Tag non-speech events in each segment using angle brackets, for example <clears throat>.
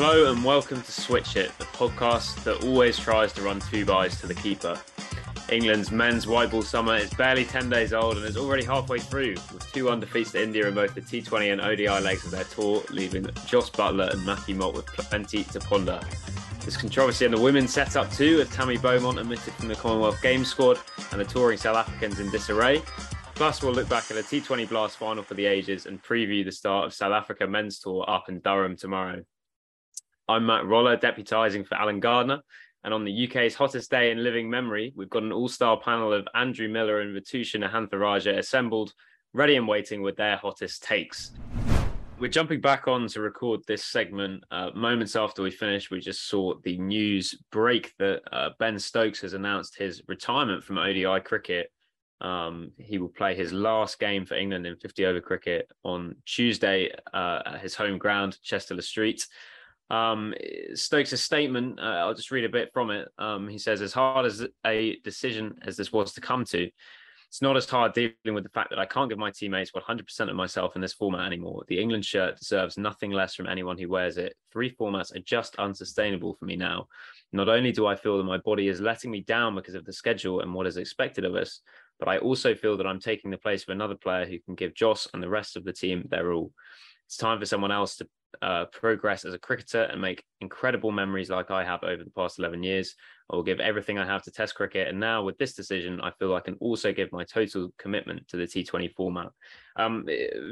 Hello and welcome to Switch Hit, the podcast that always tries to run two byes to the keeper. England's men's white ball summer is barely 10 days old and is already halfway through, with two undefeated to India in both the T20 and ODI legs of their tour, leaving Jos Buttler and Matthew Mott with plenty to ponder. There's controversy in the women's setup too, with Tammy Beaumont omitted from the Commonwealth Games squad and the touring South Africans in disarray. Plus, we'll look back at the T20 Blast final for the ages and preview the start of South Africa men's tour up in Durham tomorrow. I'm Matt Roller, deputising for Alan Gardner. And on the UK's hottest day in living memory, we've got an all star panel of Andrew Miller and Vithushan Ehantharajah assembled, ready and waiting with their hottest takes. We're jumping back on to record this segment uh, moments after we finished. We just saw the news break that uh, Ben Stokes has announced his retirement from ODI cricket. Um, he will play his last game for England in 50 over cricket on Tuesday uh, at his home ground, Chester Street. Um, Stokes' statement, uh, I'll just read a bit from it. Um, he says, as hard as a decision as this was to come to, it's not as hard dealing with the fact that I can't give my teammates 100% of myself in this format anymore. The England shirt deserves nothing less from anyone who wears it. Three formats are just unsustainable for me now. Not only do I feel that my body is letting me down because of the schedule and what is expected of us, but I also feel that I'm taking the place of another player who can give Jos and the rest of the team their all. It's time for someone else to uh, progress as a cricketer and make incredible memories like I have over the past 11 years. I will give everything I have to Test cricket. And now with this decision, I feel I can also give my total commitment to the T20 format. Um,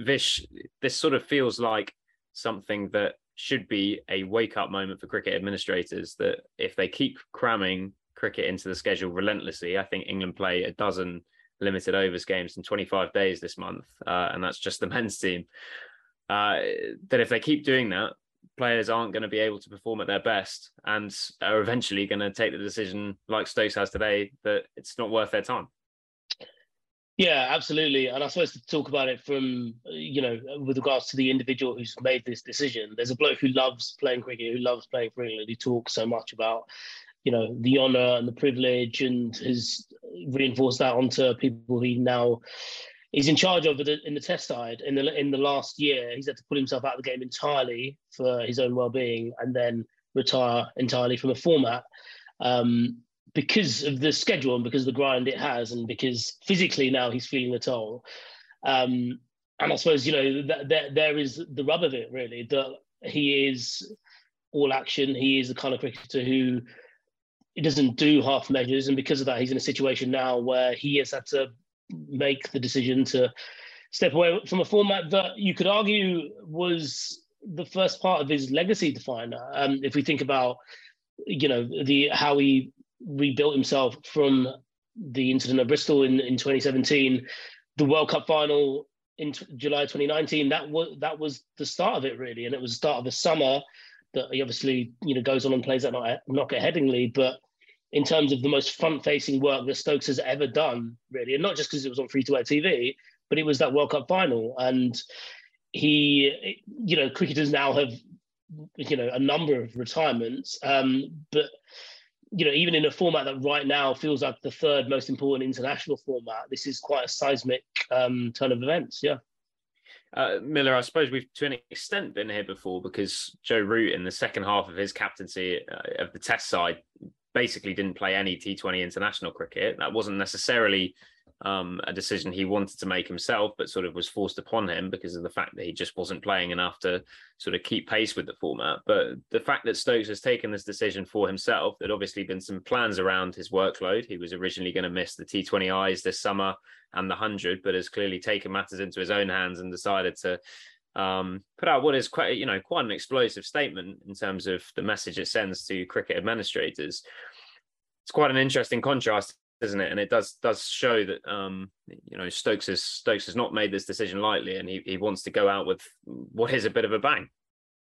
Vish, this sort of feels like something that should be a wake up moment for cricket administrators that if they keep cramming cricket into the schedule relentlessly, I think England play a dozen limited overs games in 25 days this month. Uh, and that's just the <laughs> men's team uh, that if they keep doing that, players aren't going to be able to perform at their best and are eventually going to take the decision, like Stokes has today, that it's not worth their time. Yeah, absolutely. And I suppose to talk about it from, you know, with regards to the individual who's made this decision, there's a bloke who loves playing cricket, who loves playing for England, who talks so much about, you know, the honour and the privilege and has reinforced that onto people he now he's in charge of it in the test side. In the in the last year, he's had to pull himself out of the game entirely for his own well-being, and then retire entirely from the format um, because of the schedule and because of the grind it has, and because physically now he's feeling the toll. Um, and I suppose you know that, that there is the rub of it really that he is all action. He is the kind of cricketer who he doesn't do half measures, and because of that, he's in a situation now where he has had to make the decision to step away from a format that you could argue was the first part of his legacy definer. Um, if we think about, you know, the how he rebuilt himself from the incident at Bristol in, in 2017, the World Cup final in t- July 2019, that was that was the start of it really, and it was the start of a summer that he obviously you know goes on and plays at Knockout Headingley, but in terms of the most front-facing work that Stokes has ever done, really, and not just because it was on free-to-air TV, but it was that World Cup final, and he, you know, cricketers now have, you know, a number of retirements, um, but you know, even in a format that right now feels like the third most important international format, this is quite a seismic um, turn of events. Yeah. Uh, Miller, I suppose we've to an extent been here before because Joe Root in the second half of his captaincy uh, of the Test side basically didn't play any T20 international cricket. That wasn't necessarily um, a decision he wanted to make himself, but sort of was forced upon him because of the fact that he just wasn't playing enough to sort of keep pace with the format. But the fact that Stokes has taken this decision for himself, there'd obviously been some plans around his workload. He was originally going to miss the T20Is this summer and the 100, but has clearly taken matters into his own hands and decided to um, put out what is quite you know quite an explosive statement in terms of the message it sends to cricket administrators. It's quite an interesting contrast, isn't it? And it does does show that um, you know Stokes has Stokes has not made this decision lightly, and he, he wants to go out with what is a bit of a bang.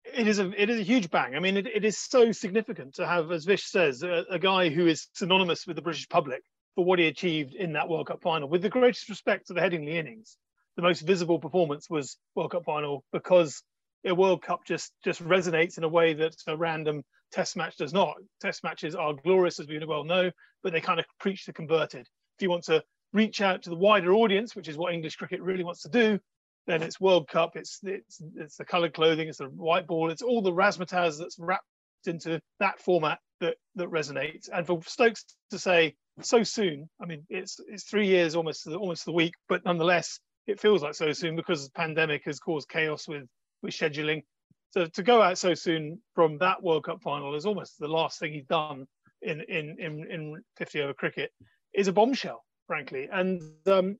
It is a it is a huge bang. I mean, it, it is so significant to have, as Vish says, a, a guy who is synonymous with the British public for what he achieved in that World Cup final. With the greatest respect to the Headingley innings, the most visible performance was World Cup final because a World Cup just just resonates in a way that a random Test match does not. Test matches are glorious, as we well know, but they kind of preach the converted. If you want to reach out to the wider audience, which is what English cricket really wants to do, then it's World Cup, it's it's it's the coloured clothing, it's the white ball, it's all the razzmatazz that's wrapped into that format that that resonates. And for Stokes to say so soon, I mean, it's it's three years almost almost the week, but nonetheless, it feels like so soon because the pandemic has caused chaos with with scheduling. So to go out so soon from that World Cup final is almost the last thing he's done in in in, in 50 over cricket is a bombshell, frankly. And um,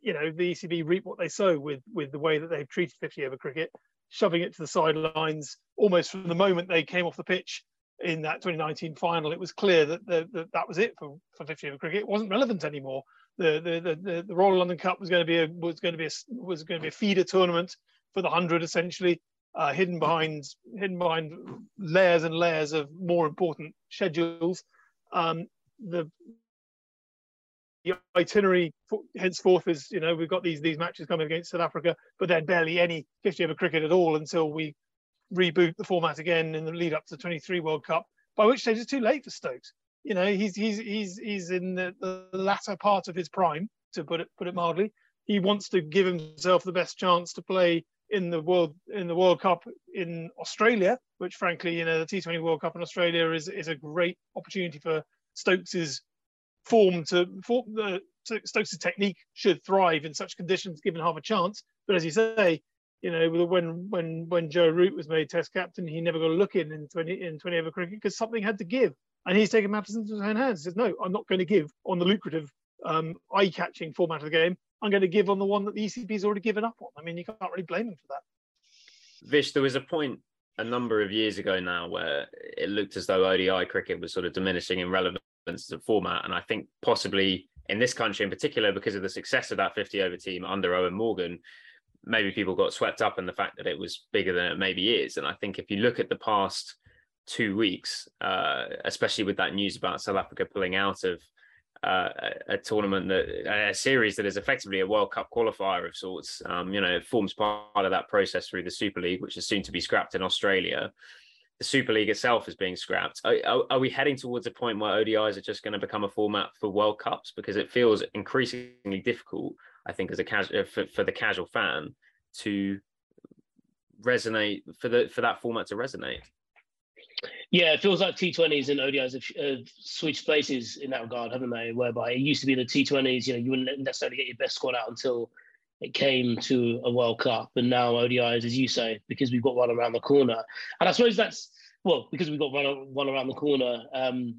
you know the ECB reap what they sow with with the way that they've treated 50 over cricket, shoving it to the sidelines almost from the moment they came off the pitch in that 2019 final. It was clear that the, the, that was it for, for 50 over cricket. It wasn't relevant anymore. The the the, the Royal London Cup was going to be a was going to be a, was going to be a feeder tournament for the hundred essentially. Uh, hidden behind hidden behind layers and layers of more important schedules. Um, the the itinerary henceforth is you know we've got these these matches coming against South Africa, but then barely any 50 over cricket at all until we reboot the format again in the lead up to the 23 World Cup. By which stage it's too late for Stokes. You know he's he's he's he's in the, the latter part of his prime to put it put it mildly. He wants to give himself the best chance to play in the world in the World Cup in Australia, which frankly you know the T20 World Cup in Australia is is a great opportunity for Stokes's form to form uh, the Stokes' technique should thrive in such conditions given half a chance. But as you say, you know, when when when Joe Root was made Test captain, he never got a look in in 20 in 20 over cricket because something had to give, and he's taken matters into his own hands. He says, "No, I'm not going to give on the lucrative, um, eye-catching format of the game. I'm going to give on the one that the ECB's already given up on." I mean, you can't really blame him for that. Vish, there was a point a number of years ago now where it looked as though ODI cricket was sort of diminishing in relevance as a format. And I think possibly in this country in particular, because of the success of that 50 over team under Eoin Morgan, maybe people got swept up in the fact that it was bigger than it maybe is. And I think if you look at the past two weeks, uh, especially with that news about South Africa pulling out of uh, a, tournament that a series that is effectively a World Cup qualifier of sorts. Um, you know, it forms part of that process through the Super League, which is soon to be scrapped in Australia the Super League itself is being scrapped. Are, are, are, we heading towards a point where ODIs are just going to become a format for World Cups? Because it feels increasingly difficult, I think, as a casual uh, for, for the casual fan to resonate for the for that format to resonate. Yeah, it feels like T20s and ODIs have, have, switched places in that regard, haven't they? Whereby it used to be the T20s, you know, you wouldn't necessarily get your best squad out until it came to a World Cup, and now ODIs, as you say, because we've got one around the corner. And I suppose that's well, because we've got one, one around the corner. Um,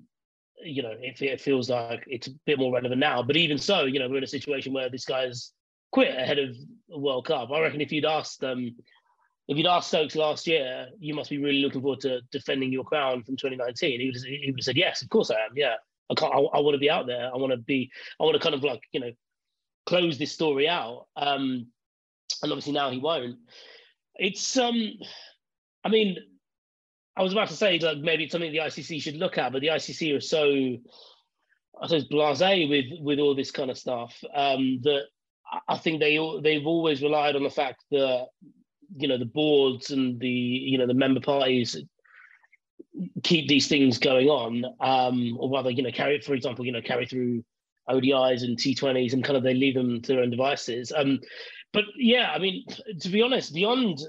you know, it, it feels like it's a bit more relevant now. But even so, you know, we're in a situation where this guy's quit ahead of World Cup. I reckon if you'd asked um, if you'd asked Stokes last year, you must be really looking forward to defending your crown from 2019. He would have, he would have said, yes, of course I am. Yeah, I can't. I, I want to be out there. I want to be. I want to kind of like you know close this story out. Um, and obviously now he won't. It's um, I mean, I was about to say like maybe it's something the ICC should look at, but the ICC are so, I suppose, blasé with with all this kind of stuff um, that I think they they've always relied on the fact that you know the boards and the you know the member parties keep these things going on, um, or rather, you know, carry for example, you know, carry through ODIs and T20s and kind of they leave them to their own devices. Um, but yeah, I mean, to be honest, beyond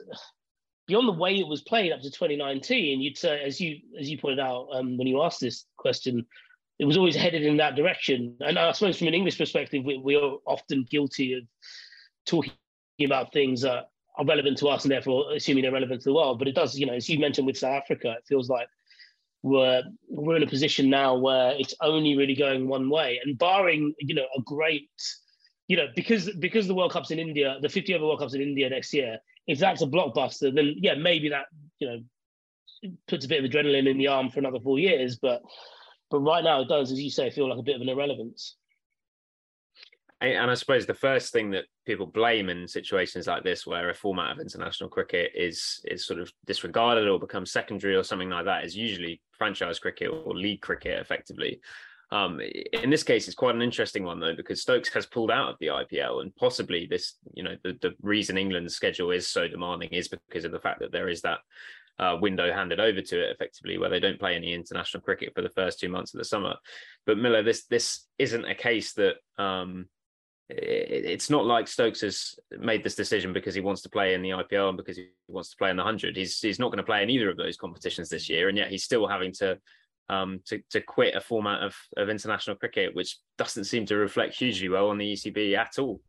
beyond the way it was played up to 2019, you'd say, as you as you pointed out um, when you asked this question, it was always headed in that direction. And I suppose from an English perspective, we, we are often guilty of talking about things that are relevant to us and therefore assuming they're relevant to the world. But it does, you know, as you mentioned with South Africa, it feels like we're we're in a position now where it's only really going one way, and barring you know a great, you know, because because the World Cup's in India, the 50 over World Cup's in India next year. If that's a blockbuster, then yeah, maybe that you know puts a bit of adrenaline in the arm for another four years. But but right now it does, as you say, feel like a bit of an irrelevance and I suppose the first thing that people blame in situations like this, where a format of international cricket is is sort of disregarded or becomes secondary or something like that, is usually franchise cricket or league cricket, effectively. Um, in this case, it's quite an interesting one though, because Stokes has pulled out of the IPL, and possibly this, you know, the, the reason England's schedule is so demanding is because of the fact that there is that uh, window handed over to it effectively, where they don't play any international cricket for the first two months of the summer. But Miller, this this isn't a case that um, it's not like Stokes has made this decision because he wants to play in the IPL and because he wants to play in the hundred. He's he's not going to play in either of those competitions this year, and yet he's still having to um, to to quit a format of of international cricket, which doesn't seem to reflect hugely well on the ECB at all.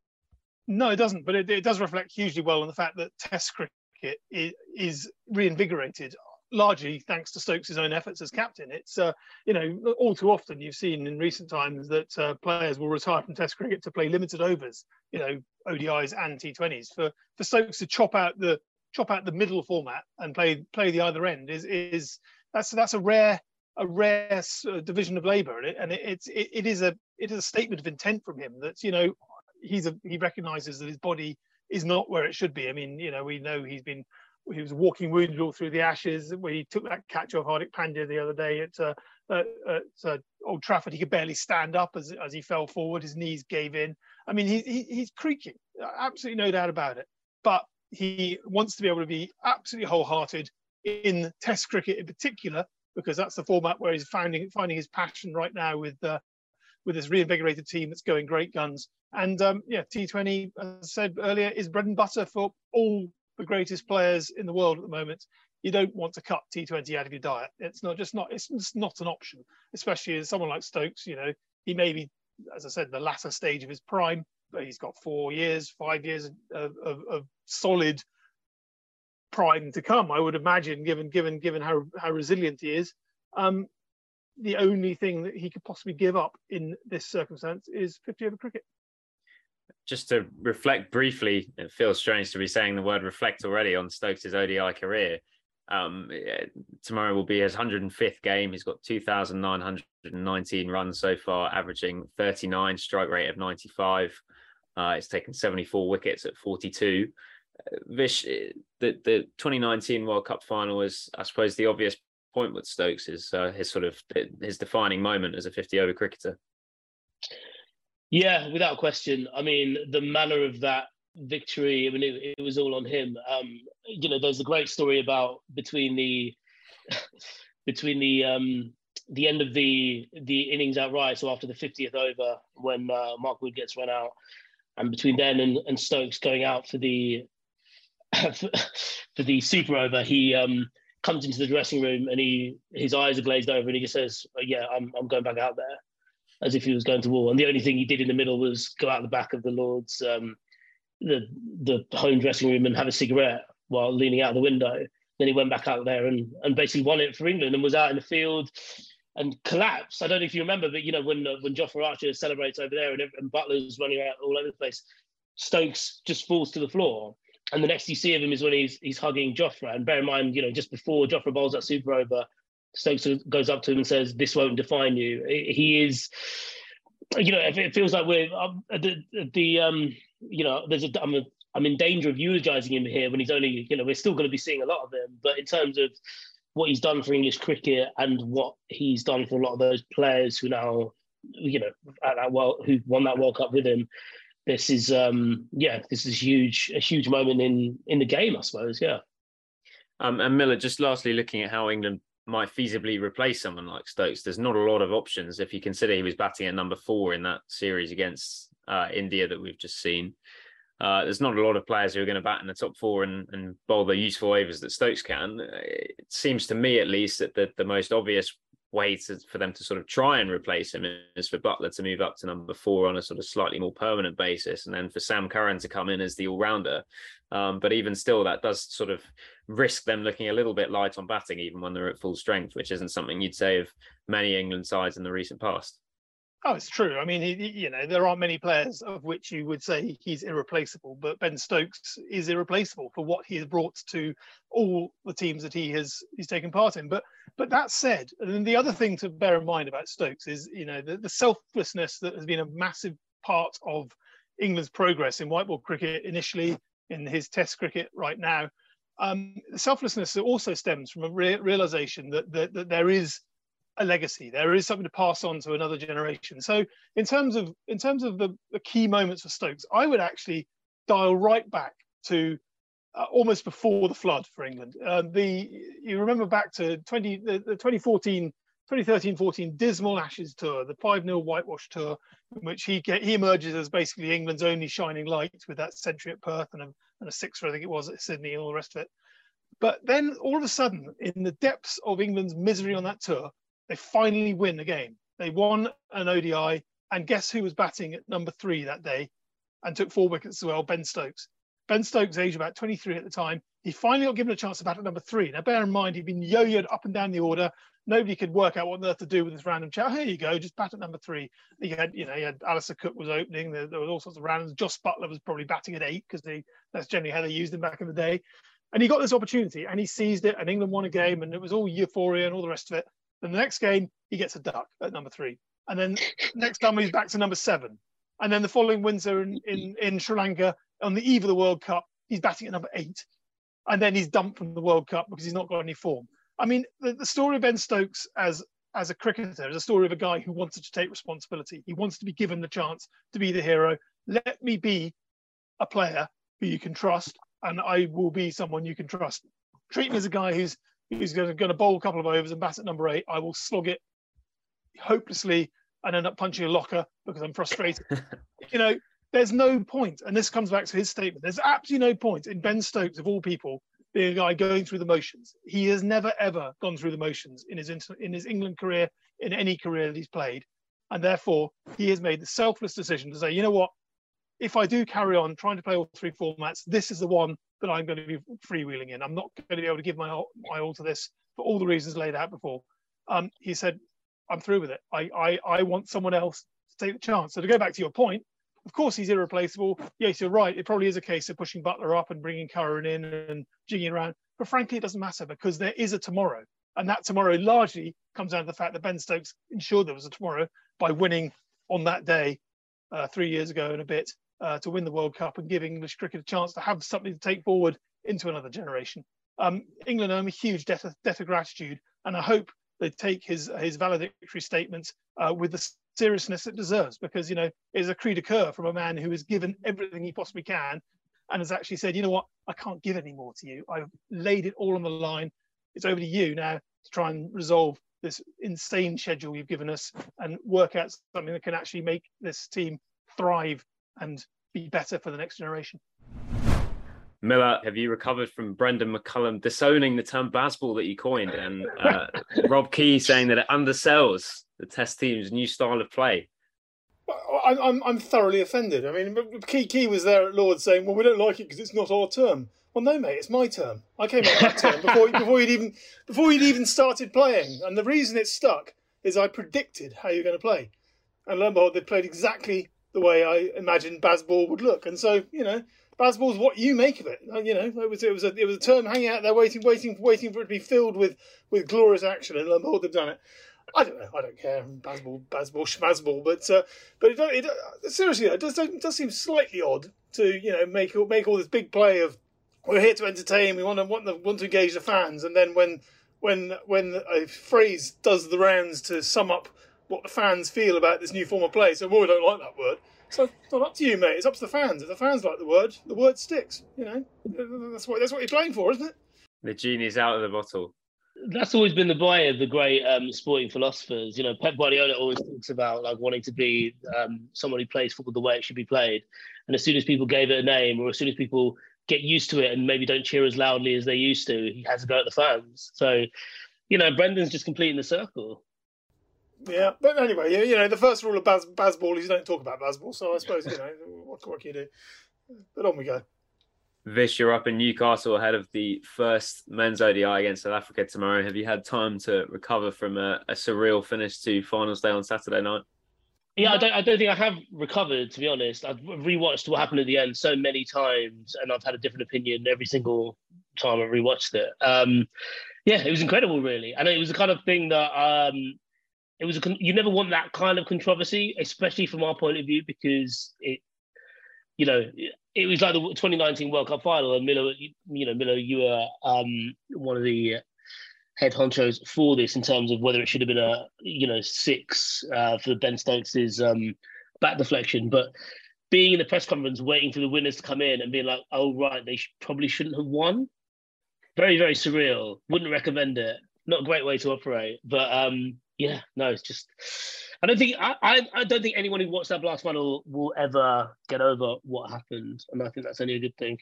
No, it doesn't, but it, it does reflect hugely well on the fact that Test cricket is, is reinvigorated largely thanks to Stokes' own efforts as captain. It's, uh, you know, all too often you've seen in recent times that uh, players will retire from Test cricket to play limited overs, you know, ODIs and T20s. For for Stokes to chop out the chop out the middle format and play play the other end is is that's that's a rare a rare uh, division of labour, and it, it's it, it is a it is a statement of intent from him that you know he's a he recognises that his body is not where it should be. I mean, you know, we know he's been he was walking wounded all through the ashes where he took that catch off Hardik Pandya the other day at, uh, at, at uh, Old Trafford. He could barely stand up as, as he fell forward. His knees gave in. I mean, he, he, he's creaking, absolutely no doubt about it. But he wants to be able to be absolutely wholehearted in Test cricket in particular, because that's the format where he's finding finding his passion right now with uh, with this reinvigorated team that's going great guns. And um, yeah, T20, as I said earlier, is bread and butter for all the greatest players in the world at the moment, you don't want to cut T20 out of your diet. It's not just not it's not an option, especially as someone like Stokes. You know, he may be, as I said, the latter stage of his prime, but he's got four years, five years of, of, of solid prime to come. I would imagine, given given given how how resilient he is. Um, the only thing that he could possibly give up in this circumstance is 50 over cricket just to reflect briefly, it feels strange to be saying the word reflect already on Stokes' ODI career. Um, tomorrow will be his 105th game. He's got 2,919 runs so far, averaging 39, strike rate of 95. Uh, it's taken 74 wickets at 42. Uh, Vish, uh, the, the 2019 World Cup final is, I suppose, the obvious point with Stokes is uh, his sort of his defining moment as a 50 over cricketer. Yeah, without question. I mean, the manner of that victory, I mean, it, it was all on him. Um, you know, there's a great story about between the <laughs> between the um, the end of the the innings outright, so after the 50th over, when uh, Mark Wood gets run out, and between then and, and Stokes going out for the <laughs> for the super over, he um, comes into the dressing room and he his eyes are glazed over and he just says, "Yeah, I'm I'm going back out there." As if he was going to war. And the only thing he did in the middle was go out the back of the Lord's, um, the the home dressing room and have a cigarette while leaning out the window. Then he went back out there and and basically won it for England and was out in the field and collapsed. I don't know if you remember, but you know when uh, when Jofra Archer celebrates over there and, and Buttler's running out all over the place, Stokes just falls to the floor. And the next you see of him is when he's he's hugging Jofra. And bear in mind, you know, just before Jofra bowls that super over, Stokes goes up to him and says, "This won't define you." He is, you know, it feels like we're um, the the um, you know, there's a I'm a, I'm in danger of eulogizing him here when he's only, you know, we're still going to be seeing a lot of him, but in terms of what he's done for English cricket and what he's done for a lot of those players who now, you know, at that world who won that World Cup with him, this is um yeah, this is huge a huge moment in in the game, I suppose. Yeah. Um, and Miller, just lastly, looking at how England might feasibly replace someone like Stokes. There's not a lot of options if you consider he was batting at number four in that series against uh, India that we've just seen. Uh, there's not a lot of players who are going to bat in the top four and, and bowl the useful overs that Stokes can. It seems to me, at least, that the, the most obvious way to, for them to sort of try and replace him is for Buttler to move up to number four on a sort of slightly more permanent basis, and then for Sam Curran to come in as the all rounder. Um, but even still, that does sort of risk them looking a little bit light on batting, even when they're at full strength, which isn't something you'd say of many England sides in the recent past. Oh, it's true. I mean, you know, there aren't many players of which you would say he's irreplaceable, but Ben Stokes is irreplaceable for what he has brought to all the teams that he has he's taken part in. But but that said, and the other thing to bear in mind about Stokes is, you know, the, the selflessness that has been a massive part of England's progress in white ball cricket initially, in his Test cricket right now. Um, selflessness also stems from a re- realization that, that that there is a legacy. There is something to pass on to another generation. So in terms of in terms of the, the key moments for Stokes, I would actually dial right back to uh, almost before the flood for England. Uh, the you remember back to 20 the, the 2014 2013-14 dismal Ashes tour, the 5-0 whitewash tour, in which he get, he emerges as basically England's only shining light with that century at Perth and a, and a sixer, I think it was, at Sydney and all the rest of it. But then all of a sudden, in the depths of England's misery on that tour, they finally win a game. They won an ODI, and guess who was batting at number three that day and took four wickets as well? Ben Stokes. Ben Stokes, age about 23 at the time, he finally got given a chance to bat at number three. Now, bear in mind, he'd been yo-yoed up and down the order. Nobody could work out what on earth to do with this random chat. Here you go, just bat at number three. He had, you know, he had Alastair Cook was opening. There, there was all sorts of randoms. Jos Buttler was probably batting at eight because that's generally how they used him back in the day. And he got this opportunity and he seized it. And England won a game, and it was all euphoria and all the rest of it. Then the next game, he gets a duck at number three. And then next time he's back to number seven. And then the following winter in, in, in Sri Lanka on the eve of the World Cup, he's batting at number eight and then he's dumped from the World Cup because he's not got any form. I mean, the, the story of Ben Stokes as as a cricketer is a story of a guy who wanted to take responsibility. He wants to be given the chance to be the hero. Let me be a player who you can trust, and I will be someone you can trust. Treat me as a guy who's who's going to, going to bowl a couple of overs and bat at number eight. I will slog it hopelessly and end up punching a locker because I'm frustrated. <laughs> you know, there's no point, and this comes back to his statement. There's absolutely no point in Ben Stokes, of all people, being a guy going through the motions. He has never ever gone through the motions in his in his England career, in any career that he's played, and therefore he has made the selfless decision to say, you know what, if I do carry on trying to play all three formats, this is the one that I'm going to be freewheeling in. I'm not going to be able to give my all, my all to this for all the reasons laid out before. Um, he said, I'm through with it. I, I I want someone else to take the chance. So to go back to your point, of course, he's irreplaceable. Yes, you're right. It probably is a case of pushing Buttler up and bringing Curran in and jigging around. But frankly, it doesn't matter because there is a tomorrow. And that tomorrow largely comes down to the fact that Ben Stokes ensured there was a tomorrow by winning on that day uh, three years ago and a bit uh, to win the World Cup and give English cricket a chance to have something to take forward into another generation. Um, England owe him a huge debt of, debt of gratitude, and I hope they take his his valedictory statements uh, with the seriousness it deserves because you know it's a cri de coeur from a man who has given everything he possibly can and has actually said you know what? I can't give any more to you. I've laid it all on the line. It's over to you now to try and resolve this insane schedule you've given us and work out something that can actually make this team thrive and be better for the next generation. Miller, have you recovered from Brendon McCullum disowning the term Bazball that you coined and uh, <laughs> Rob Key saying that it undersells the Test team's new style of play? I'm, I'm, thoroughly offended. I mean, Key was there at Lords saying, "Well, we don't like it because it's not our term." Well, no, mate, it's my term. I came up that term before <laughs> before you'd even before you'd even started playing, and the reason it stuck is I predicted how you're going to play, and lo and behold, they played exactly the way I imagined Bazball would look, and so you know. Bazball's what you make of it. Uh, you know, it was it was a it was a term hanging out there, waiting, waiting, waiting for it to be filled with with glorious action, and lo and behold, they've done it. I don't know. I don't care. Bazball, Bazball, Schmazball. But uh, but it, it, uh, seriously, it does it does seem slightly odd to you know make make all this big play of we're here to entertain. We want to want, to, want to engage the fans, and then when when when a phrase does the rounds to sum up what the fans feel about this new form of play, so well, we don't like that word. So it's not up to you, mate. It's up to the fans. If the fans like the word, the word sticks. You know, that's what that's what you're playing for, isn't it? The genie's out of the bottle that's always been the boy of the great um, sporting philosophers. You know, Pep Guardiola always talks about like wanting to be um, someone who plays football the way it should be played. And as soon as people gave it a name, or as soon as people get used to it and maybe don't cheer as loudly as they used to, he has to go at the fans. So, you know, Brendon's just completing the circle. Yeah, but anyway, you know, the first rule of Baz, Bazball is you don't talk about Bazball. So I suppose you know what, what can you do? But on we go. Vish, you're up in Newcastle ahead of the first men's ODI against South Africa tomorrow. Have you had time to recover from a, a surreal finish to finals day on Saturday night? Yeah, I don't. I don't think I have recovered. To be honest, I've rewatched what happened at the end so many times, and I've had a different opinion every single time I've rewatched it. Um, yeah, it was incredible, really, and it was the kind of thing that um, it was. A, you never want that kind of controversy, especially from our point of view, because it you know, it was like the 2019 World Cup final, and Miller, you know, Miller, you were um, one of the head honchos for this in terms of whether it should have been a, you know, six uh, for Ben Stokes's um, back deflection, but being in the press conference, waiting for the winners to come in and being like, "Oh right, they probably shouldn't have won." Very, very surreal. Wouldn't recommend it. Not a great way to operate, but um, yeah, no, it's just. I don't think I, I, I don't think anyone who watched that last final will ever get over what happened, and I think that's only a good thing.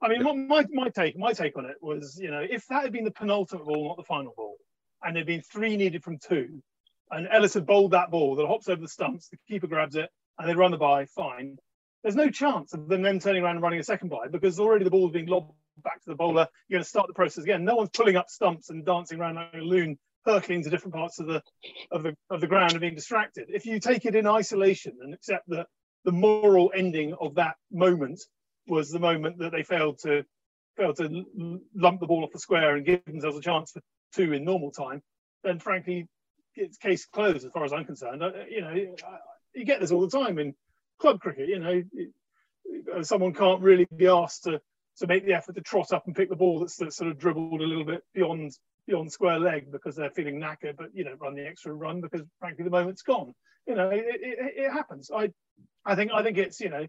I mean, my my take my take on it was, you know, if that had been the penultimate ball, not the final ball, and there'd been three needed from two, and Ellis had bowled that ball that hops over the stumps, the keeper grabs it, and they run the bye, fine. There's no chance of them then turning around and running a second bye because already the ball's being lobbed back to the bowler. You're going to start the process again. No one's pulling up stumps and dancing around like a loon, hurtling to different parts of the of the of the ground and being distracted. If you take it in isolation and accept that the moral ending of that moment was the moment that they failed to failed to lump the ball off the square and give themselves a chance for two in normal time, then frankly, it's case closed as far as I'm concerned. Uh, uh, you know, you get this all the time in club cricket. You know, uh, someone can't really be asked to to make the effort to trot up and pick the ball that's, that's sort of dribbled a little bit beyond beyond square leg because they're feeling knackered, but you know, run the extra run because frankly the moment's gone. You know, it, it, it happens. I I think I think it's you know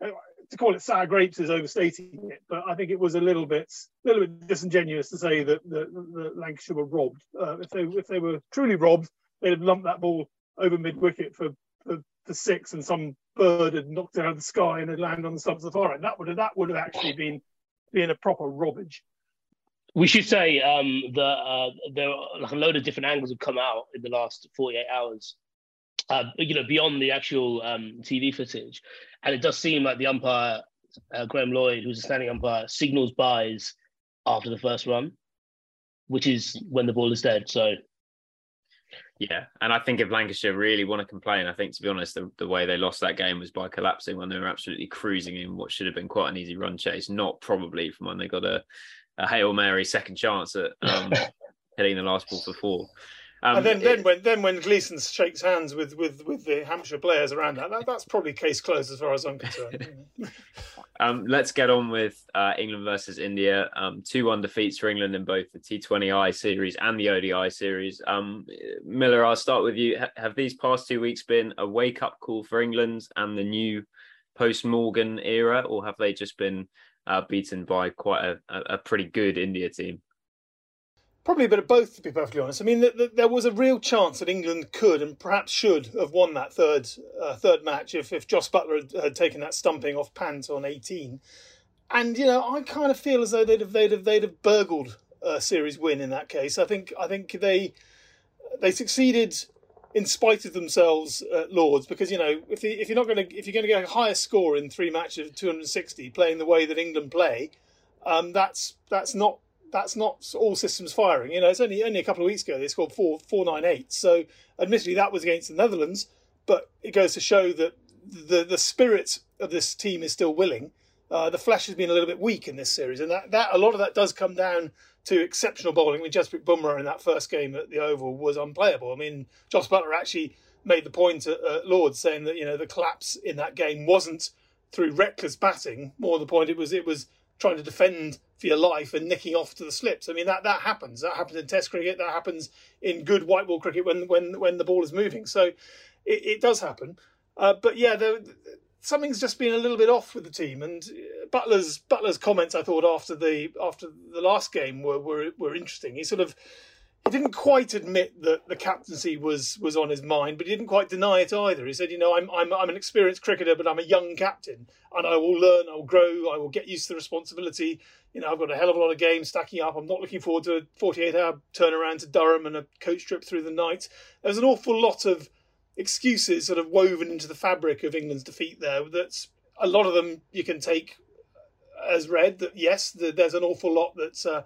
to call it sour grapes is overstating it, but I think it was a little bit, a little bit disingenuous to say that, the Lancashire were robbed. Uh, if they if they were truly robbed, they'd have lumped that ball over mid wicket for, for six, and some bird had knocked it out of the sky and had landed on the stumps of the far end. That would have that would have actually been been a proper robbage. We should say um, that uh, there are like a load of different angles have come out in the last 48 hours uh, you know, beyond the actual um, TV footage. And it does seem like the umpire, uh, Graham Lloyd, who's a standing umpire, signals byes after the first run, which is when the ball is dead. So, yeah, and I think if Lancashire really want to complain, I think to be honest, the, the way they lost that game was by collapsing when they were absolutely cruising in what should have been quite an easy run chase, not probably from when they got a, a hail mary second chance at <laughs> um, hitting the last ball for four. Um, and then, then when then when Gleeson shakes hands with, with, with the Hampshire players around that, that, that's probably case closed as far as I'm concerned. <laughs> <laughs> um, let's get on with uh, England versus India. Um, two one defeats for England in both the T20I series and the ODI series. Um, Miller, I'll start with you. H- have these past two weeks been a wake up call for England and the new post Morgan era, or have they just been uh, beaten by quite a, a pretty good India team? Probably a bit of both, to be perfectly honest. I mean, the, the, there was a real chance that England could and perhaps should have won that third uh, third match if, if Jos Buttler had, had, taken that stumping off Pant on 18. And you know, I kind of feel as though they'd have they'd have they'd have burgled a series win in that case. I think I think they they succeeded in spite of themselves at Lords because you know if if you're not going to if you're going to get a higher score in three matches of 260 playing the way that England play, um, that's that's not that's not all systems firing. You know, it's only only a couple of weeks ago they scored four four nine eight. So admittedly that was against the Netherlands, but it goes to show that the the spirit of this team is still willing. Uh, the flesh has been a little bit weak in this series, and that, that a lot of that does come down to exceptional bowling. I mean, Jasprit Bumrah in that first game at the Oval was unplayable. I mean, Jos Buttler actually made the point at, at Lords saying that you know the collapse in that game wasn't through reckless batting. More the point, it was it was trying to defend for your life and nicking off to the slips. I mean that that happens. That happens in Test cricket. That happens in good white ball cricket when when when the ball is moving. So it, it does happen. Uh, but yeah, the, something's just been a little bit off with the team. And uh, Butler's Buttler's comments, I thought after the after the last game were were, were interesting. He sort of he didn't quite admit that the captaincy was was on his mind, but he didn't quite deny it either. He said, "You know, I'm I'm I'm an experienced cricketer, but I'm a young captain, and I will learn, I will grow, I will get used to the responsibility. You know, I've got a hell of a lot of games stacking up. I'm not looking forward to a 48 hour turnaround to Durham and a coach trip through the night. There's an awful lot of excuses sort of woven into the fabric of England's defeat there. That's a lot of them you can take as read. That yes, there's an awful lot that uh,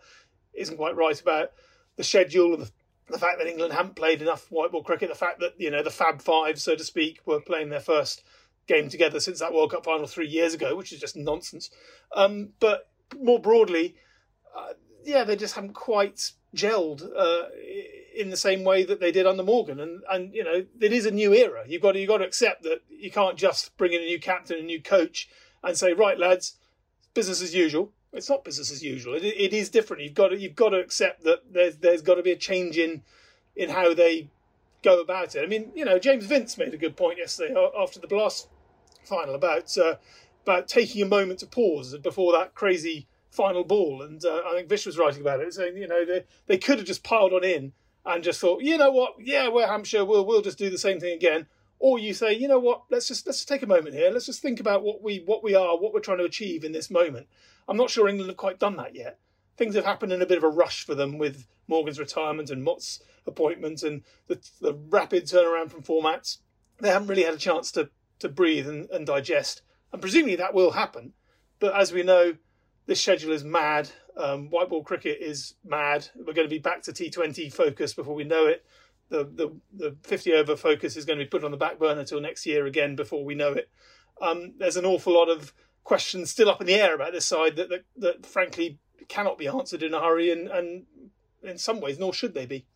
not quite right about the schedule and the, the fact that England haven't played enough white ball cricket, the fact that you know the Fab Five, so to speak, were playing their first game together since that World Cup final three years ago, which is just nonsense. Um, but more broadly, uh, yeah, they just haven't quite gelled uh, in the same way that they did under Morgan. And and you know, it is a new era. You've got to, you've got to accept that you can't just bring in a new captain, a new coach, and say, right, lads, business as usual it's not business as usual. It, it is different. You've got to you've got to accept that there's there's got to be a change in in how they go about it. I mean, you know, James Vince made a good point yesterday after the Blast final about uh, about taking a moment to pause before that crazy final ball. And uh, I think Vish was writing about it, saying you know they they could have just piled on in and just thought, you know what, yeah, we're Hampshire, we'll we'll just do the same thing again. Or you say, you know what, let's just let's just take a moment here. Let's just think about what we what we are, what we're trying to achieve in this moment. I'm not sure England have quite done that yet. Things have happened in a bit of a rush for them with Morgan's retirement and Mott's appointment and the, the rapid turnaround from formats. They haven't really had a chance to to breathe and, and digest, and presumably that will happen. But as we know, this schedule is mad. Um, white ball cricket is mad. We're going to be back to T20 focus before we know it. The, the, the 50 over focus is going to be put on the back burner until next year again before we know it. Um, there's an awful lot of questions still up in the air about this side that, that, that frankly cannot be answered in a hurry, and, and in some ways, nor should they be.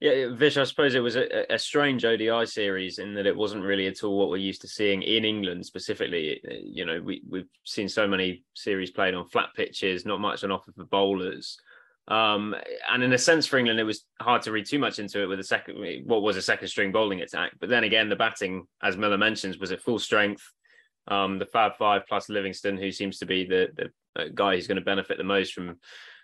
Yeah, Vish, I suppose it was a, a, strange ODI series in that it wasn't really at all what we're used to seeing in England specifically. You know, we, we've seen so many series played on flat pitches, not much on offer for bowlers. Um, and in a sense, for England, it was hard to read too much into it with a second, what was a second string bowling attack. But then again, the batting, as Miller mentions, was at full strength. Um, the Fab Five plus Livingstone, who seems to be the, the uh, guy who's going to benefit the most from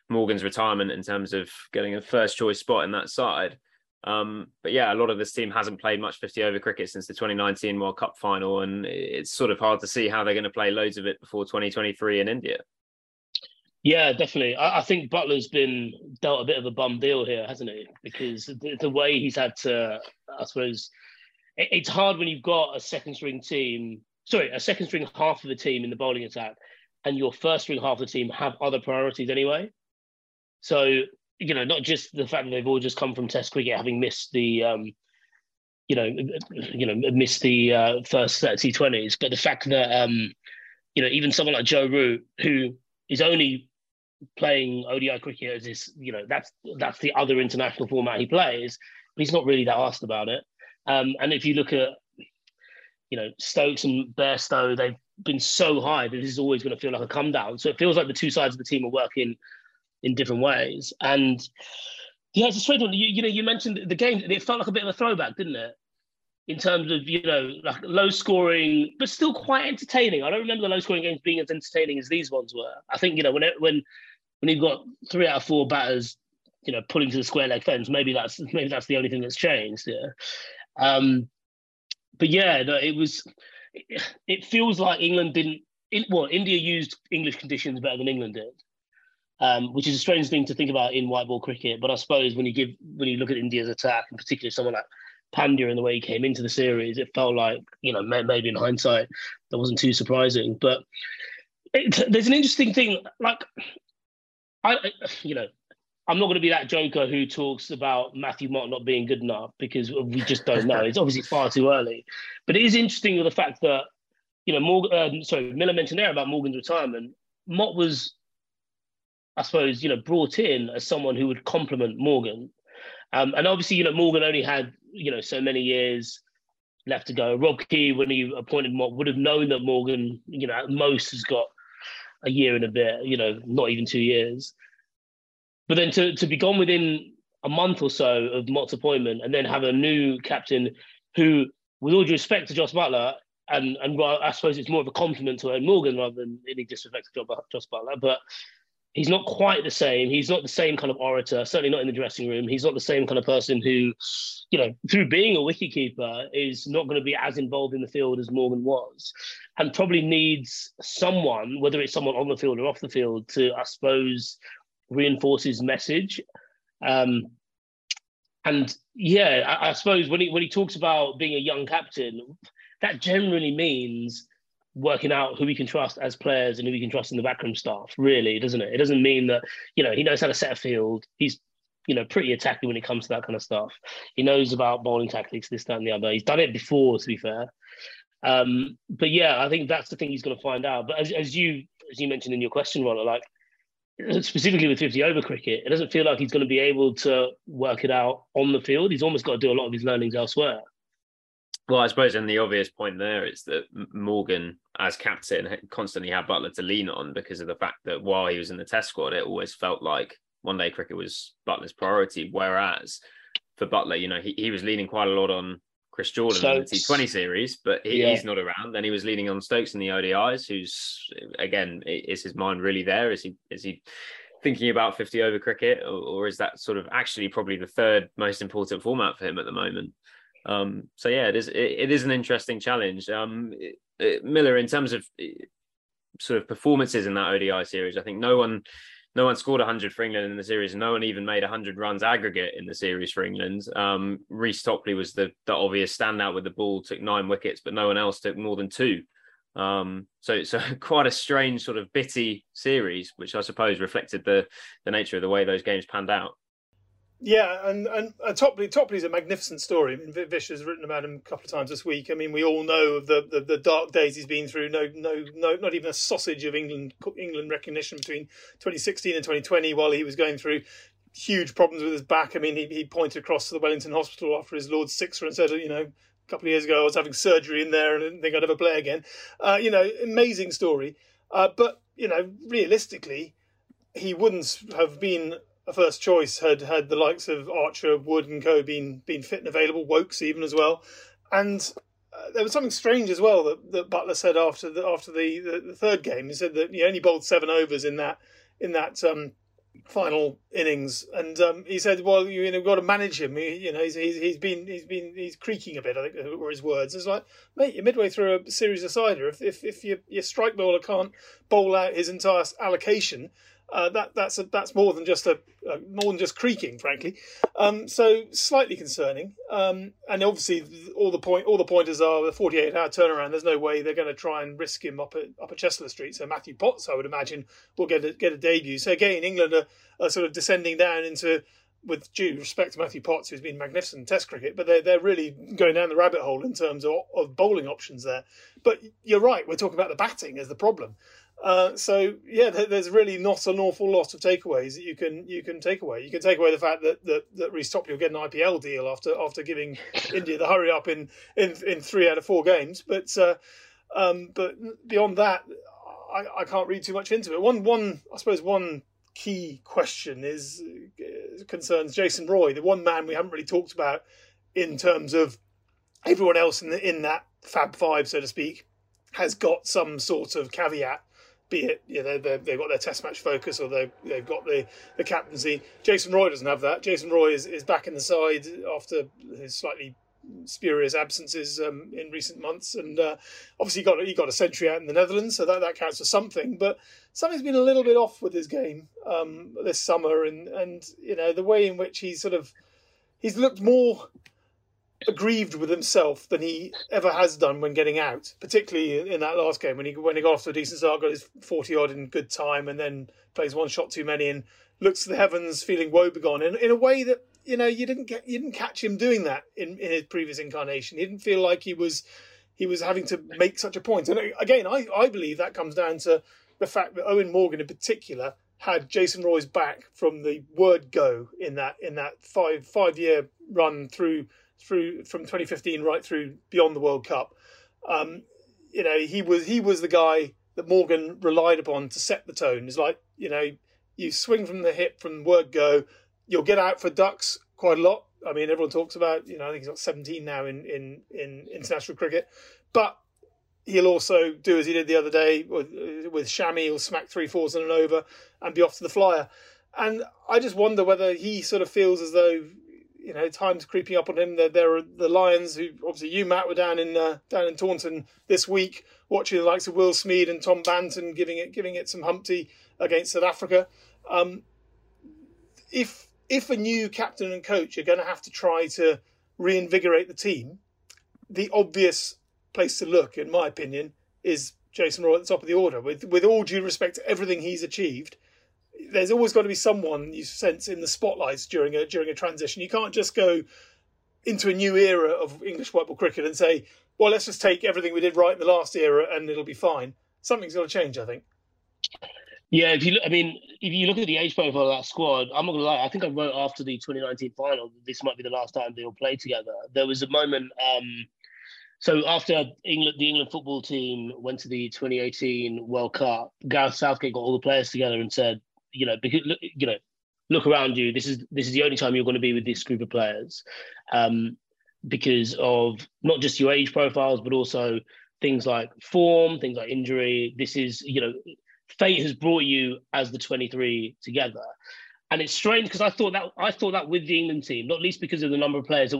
Morgan's retirement in terms of getting a first choice spot in that side. Um, but yeah, a lot of this team hasn't played much 50 over cricket since the 2019 World Cup final, and it's sort of hard to see how they're going to play loads of it before 2023 in India. Yeah, definitely. I, I, think Buttler's been dealt a bit of a bum deal here, hasn't he? Because the, the way he's had to, I suppose, it, it's hard when you've got a second string team, sorry, a second string half of the team in the bowling attack, and your first string half of the team have other priorities anyway. So you know, not just the fact that they've all just come from Test cricket, having missed the, um, you know, you know, missed the uh, first of T20s, but the fact that, um, you know, even someone like Joe Root, who is only playing ODI cricket as his, you know, that's that's the other international format he plays, but he's not really that asked about it. Um, and if you look at, you know, Stokes and Bairstow, they've been so high that this is always going to feel like a come down. So it feels like the two sides of the team are working in different ways. And yeah, it's a strange one. You, you know, you mentioned the game, it felt like a bit of a throwback, didn't it? In terms of, you know, like low scoring, but still quite entertaining. I don't remember the low scoring games being as entertaining as these ones were. I think, you know, when it, when when you've got three out of four batters, you know, pulling to the square leg fence, maybe that's maybe that's the only thing that's changed. Yeah. Um, but yeah, no, it was. It, feels like England didn't. Well, India used English conditions better than England did um, which is a strange thing to think about in white ball cricket. But I suppose when you give when you look at India's attack, and particularly someone like Pandya and the way he came into the series, it felt like you know maybe in hindsight that wasn't too surprising. But it, there's an interesting thing, like I, you know. I'm not going to be that joker who talks about Matthew Mott not being good enough because we just don't know. It's obviously far too early. But it is interesting with the fact that, you know, Morgan, um, sorry, Miller mentioned there about Morgan's retirement. Mott was I suppose, you know, brought in as someone who would complement Morgan. Um, and obviously, you know, Morgan only had, you know, so many years left to go. Rob Key, when he appointed Mott, would have known that Morgan, you know, at most has got a year and a bit, you know, not even two years. But then to, to be gone within a month or so of Mott's appointment and then have a new captain who, with all due respect to Jos Buttler, and and I suppose it's more of a compliment to Morgan rather than any disrespect to Jos Buttler, but he's not quite the same. He's not the same kind of orator, certainly not in the dressing room. He's not the same kind of person who, you know, through being a wicketkeeper, is not going to be as involved in the field as Morgan was, and probably needs someone, whether it's someone on the field or off the field, to, I suppose, reinforce his message. Um, and yeah, I, I suppose when he when he talks about being a young captain, that generally means working out who we can trust as players and who we can trust in the backroom staff, really, doesn't it? It doesn't mean that, you know, he knows how to set a field. He's, you know, pretty attacking when it comes to that kind of stuff. He knows about bowling tactics, this, that, and the other. He's done it before, to be fair. Um, but yeah, I think that's the thing he's going to find out. But as, as you as you mentioned in your question, Ronald, like <clears throat> specifically with 50 over cricket, it doesn't feel like he's going to be able to work it out on the field. He's almost got to do a lot of his learnings elsewhere. Well, I suppose, and the obvious point there is that Morgan, as captain, constantly had Buttler to lean on because of the fact that while he was in the Test squad, it always felt like one day cricket was Buttler's priority. Whereas for Buttler, you know, he, he was leaning quite a lot on Chris Jordan Stokes. in the T20 series, but he, yeah. he's not around. And he was leaning on Stokes in the ODIs, who's again, is his mind really there? Is he is he thinking about 50 over cricket, or, or, is that sort of actually probably the third most important format for him at the moment? Um, so yeah, it is it, it is an interesting challenge. Um, it, it, Miller, in terms of sort of performances in that ODI series, I think no one no one scored 100 for England in the series. No one even made 100 runs aggregate in the series for England. Um, Reece Topley was the, the obvious standout with the ball, took nine wickets, but no one else took more than two. Um, so, it's so <laughs> quite a strange sort of bitty series, which I suppose reflected the the nature of the way those games panned out. Yeah, and and uh, Topley Topley's a magnificent story. I mean, Vish has written about him a couple of times this week. I mean, we all know of the, the, the, dark days he's been through. No, no, no, not even a sausage of England England recognition between 2016 and 2020, while he was going through huge problems with his back. I mean, he, he pointed across to the Wellington Hospital after his Lord's Sixer and said, you know, a couple of years ago I was having surgery in there and I didn't think I'd ever play again. Uh, you know, amazing story. Uh, but you know, realistically, he wouldn't have been a first choice had had the likes of Archer, Wood, and Co. been been fit and available, Woakes even as well, and uh, there was something strange as well that, that Buttler said after the after the, the, the, third game. He said that he only bowled seven overs in that in that um, final innings, and um, he said, "Well, you know, got to manage him. He, you know, he's, he's he's been he's been he's creaking a bit. I think were his words. It's like, mate, you're midway through a series of cider. If if if your your strike bowler can't bowl out his entire allocation." Uh, that that's a, that's more than just a, a, more than just creaking, frankly. Um, so slightly concerning. Um, and obviously, all the point all the pointers are the 48 hour turnaround. There's no way they're going to try and risk him up at up at Chester Street. So Matthew Potts, I would imagine, will get a, get a debut. So again, England are, are sort of descending down into with due respect to Matthew Potts, who's been magnificent in Test cricket, but they're they're really going down the rabbit hole in terms of, of bowling options there. But you're right, we're talking about the batting as the problem. Uh, so yeah, there's really not an awful lot of takeaways that you can you can take away. You can take away the fact that that, that Reece Topley will get an IPL deal after after giving <laughs> India the hurry up in, in in three out of four games. But uh, um, but beyond that, I, I can't read too much into it. One one I suppose one key question is uh, concerns Jason Roy, the one man we haven't really talked about in terms of everyone else in the, in that Fab Five, so to speak, has got some sort of caveat be it you know they've, got their test match focus or they've, they've got the, the captaincy. Jason Roy doesn't have that. Jason Roy is, is back in the side after his slightly spurious absences um, in recent months, and uh, obviously he got he got a century out in the Netherlands, so that, that counts for something. But something's been a little bit off with his game um, this summer, and and you know the way in which he's sort of he's looked more aggrieved with himself than he ever has done when getting out, particularly in that last game when he when he got off to a decent start, got his forty odd in good time, and then plays one shot too many and looks to the heavens feeling woebegone in, in a way that you know you didn't get you didn't catch him doing that in, in his previous incarnation. He didn't feel like he was he was having to make such a point. And again, I, I believe that comes down to the fact that Eoin Morgan in particular had Jason Roy's back from the word go in that in that five five year run through through from 2015 right through beyond the World Cup. Um, you know, he was he was the guy that Morgan relied upon to set the tone. It's like you know, you swing from the hip from word go, you'll get out for ducks quite a lot. I mean, everyone talks about you know, I think he's got 17 now in in in international cricket, but he'll also do as he did the other day with, with Shami. He'll smack three fours and an over and be off to the flyer. And I just wonder whether he sort of feels as though you know, time's creeping up on him. There, there are the Lions, who obviously you, Matt, were down in uh, down in Taunton this week, watching the likes of Will Smeed and Tom Banton giving it giving it some Humpty against South Africa. Um, if if a new captain and coach are going to have to try to reinvigorate the team, the obvious place to look, in my opinion, is Jason Roy at the top of the order. With with all due respect to everything he's achieved, there's always got to be someone you sense in the spotlights during a during a transition. You can't just go into a new era of English white ball cricket and say, "Well, let's just take everything we did right in the last era and it'll be fine." Something's got to change, I think. Yeah, if you look, I mean, if you look at the age profile of that squad, I'm not gonna lie. I think I wrote after the 2019 final, this might be the last time they'll play together. There was a moment. Um, so after England, the England football team went to the 2018 World Cup, Gareth Southgate got all the players together and said, you know, because you know, look around you. This is this is the only time you're going to be with this group of players, um, because of not just your age profiles, but also things like form, things like injury. This is you know, fate has brought you as the 23 together. And it's strange because I thought that I thought that with the England team, not least because of the number of players that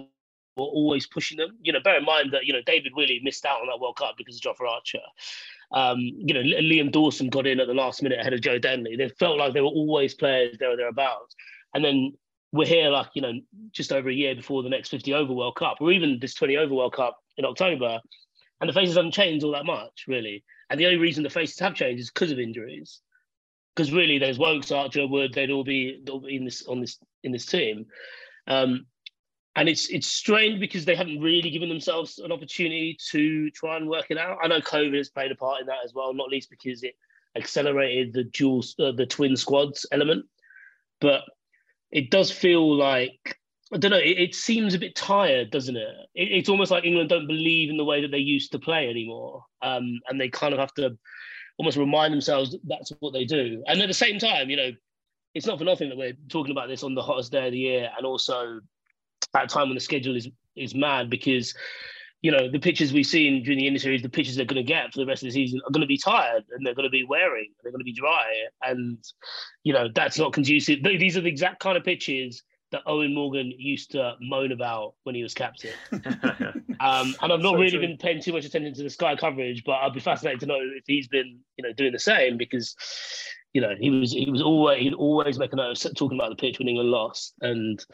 were always pushing them. You know, bear in mind that you know David Willey missed out on that World Cup because of Jofra Archer. Um, you know, Liam Dawson got in at the last minute ahead of Joe Denley. They felt like they were always players there or thereabouts. And then we're here like you know just over a year before the next 50 over World Cup, or even this 20 over World Cup in October, and the faces haven't changed all that much really. And the only reason the faces have changed is because of injuries because really those Woakes, Archer, Wood, they'd all be, in this on this in this team. Um, and it's it's strange because they haven't really given themselves an opportunity to try and work it out. I know COVID has played a part in that as well, not least because it accelerated the dual uh, the twin squads element. But it does feel like I don't know. It, it seems a bit tired, doesn't it? it? It's almost like England don't believe in the way that they used to play anymore, um, and they kind of have to almost remind themselves that's what they do. And at the same time, you know, it's not for nothing that we're talking about this on the hottest day of the year, and also at a time when the schedule is is mad because you know the pitches we've seen during the series, the pitches they're going to get for the rest of the season are going to be tired and they're going to be wearing, and they're going to be dry, and you know that's not conducive. These are the exact kind of pitches that Eoin Morgan used to moan about when he was captain. <laughs> um, and I've not so really true. been paying too much attention to the Sky coverage, but I'd be fascinated to know if he's been, you know, doing the same because, you know, he was he was always he'd always make a note of talking about the pitch when England lost, and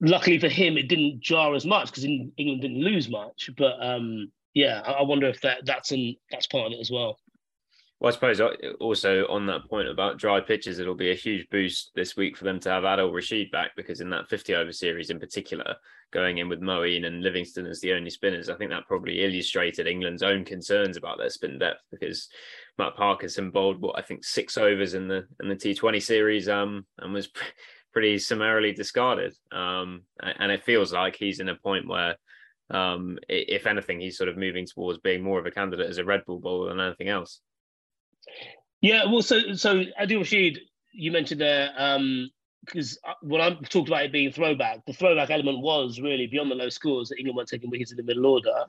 luckily for him, it didn't jar as much because England didn't lose much. But um, yeah, I wonder if that that's in that's part of it as well. Well, I suppose uh, also on that point about dry pitches, it'll be a huge boost this week for them to have Adil Rashid back because in that 50 over series in particular, going in with Moeen and Livingstone as the only spinners, I think that probably illustrated England's own concerns about their spin depth because Matt Parkinson bowled what I think six overs in the in the T20 series um, and was pretty summarily discarded. Um, and it feels like he's in a point where um, if anything, he's sort of moving towards being more of a candidate as a red ball bowler than anything else. Yeah, well, so so Adil Rashid, you mentioned there, because um, when I talked about it being throwback, the throwback element was really beyond the low scores that England weren't taking wickets in the middle order.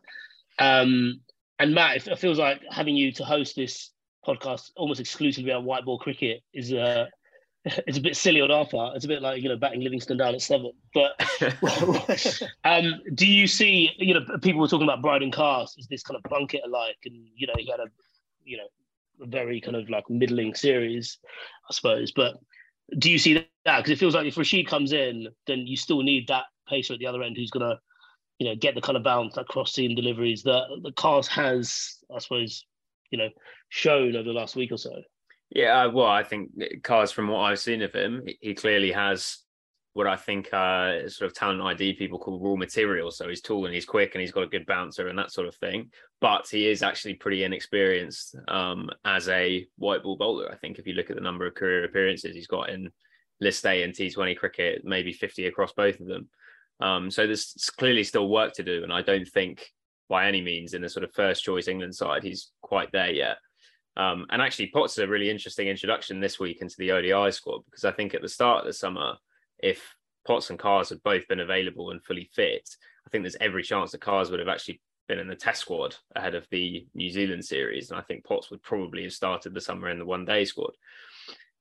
Um, and Matt, it feels like having you to host this podcast almost exclusively on white ball cricket is uh, <laughs> it's a bit silly on our part. It's a bit like you know batting Livingstone down at seven. But <laughs> um, do you see you know people were talking about Brydon Carse as this kind of Plunkett alike, and you know he had a you know very kind of like middling series, I suppose. But do you see that? Because it feels like if Rashid comes in, then you still need that pacer at the other end who's going to, you know, get the kind of bounce, that cross seam deliveries that the Carse has, I suppose, you know, shown over the last week or so. Yeah, uh, well, I think uh, Carse, from what I've seen of him, he clearly has what I think uh, sort of talent ID people call raw material. So he's tall and he's quick and he's got a good bouncer and that sort of thing. But he is actually pretty inexperienced um, as a white ball bowler. I think if you look at the number of career appearances he's got in List A and T20 cricket, maybe 50 across both of them. Um, so there's clearly still work to do. And I don't think by any means in the sort of first choice England side, he's quite there yet. Um, and actually, Potts is a really interesting introduction this week into the ODI squad because I think at the start of the summer, if Potts and Carse had both been available and fully fit, I think there's every chance that Carse would have actually been in the test squad ahead of the New Zealand series. And I think Potts would probably have started the summer in the one day squad.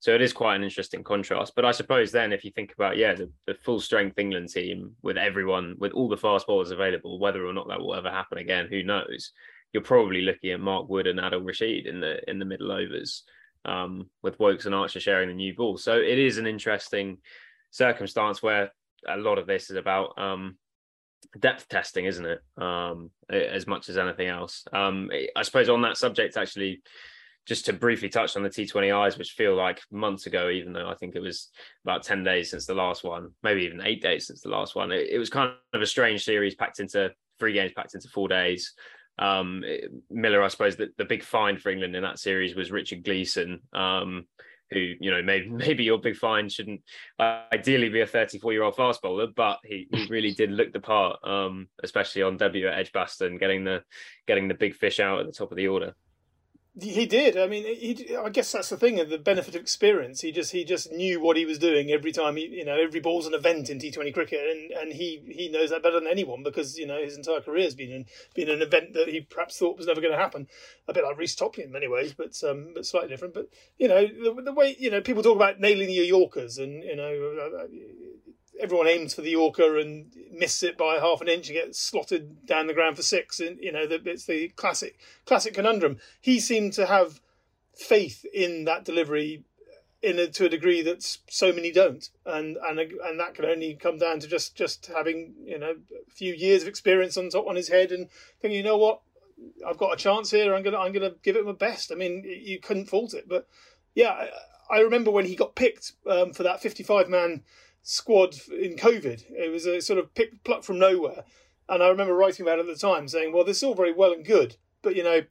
So it is quite an interesting contrast. But I suppose then, if you think about, yeah, the, the full strength England team with everyone, with all the fast bowlers available, whether or not that will ever happen again, who knows? You're probably looking at Mark Wood and Adil Rashid in the in the middle overs, um, with Woakes and Archer sharing the new ball. So it is an interesting circumstance where a lot of this is about um, depth testing, isn't it? Um, as much as anything else. Um, I suppose on that subject, actually, just to briefly touch on the T20Is, which feel like months ago, even though I think it was about 10 days since the last one, maybe even eight days since the last one. It, it was kind of a strange series packed into three games, packed into four days. Um, Miller, I suppose that the big find for England in that series was Richard Gleeson, um, who you know maybe <laughs> maybe your big find shouldn't ideally be a 34 year old fast bowler, but he, he really did look the part, um, especially on debut at Edgbaston, getting the getting the big fish out at the top of the order. He did. I mean, he, I guess that's the thing of the benefit of experience. He just he just knew what he was doing every time. He, you know, every ball's an event in T Twenty cricket, and, and he, he knows that better than anyone because you know his entire career has been in, been an event that he perhaps thought was never going to happen. A bit like Reece Topley in many ways, but um, but slightly different. But you know, the, the way you know people talk about nailing your Yorkers, and you know, everyone aims for the Yorker and misses it by half an inch and gets slotted down the ground for six. And you know, it's the classic classic conundrum. He seemed to have faith in that delivery in a, to a degree that so many don't, and and and that can only come down to just just having you know a few years of experience on top on his head and thinking, you know what, I've got a chance here. I'm gonna I'm gonna give it my best. I mean, you couldn't fault it, but yeah, I, I remember when he got picked um, for that 55 man squad in COVID. It was a sort of pick, pluck from nowhere. And I remember writing about it at the time, saying, "Well, this is all very well and good, but you know,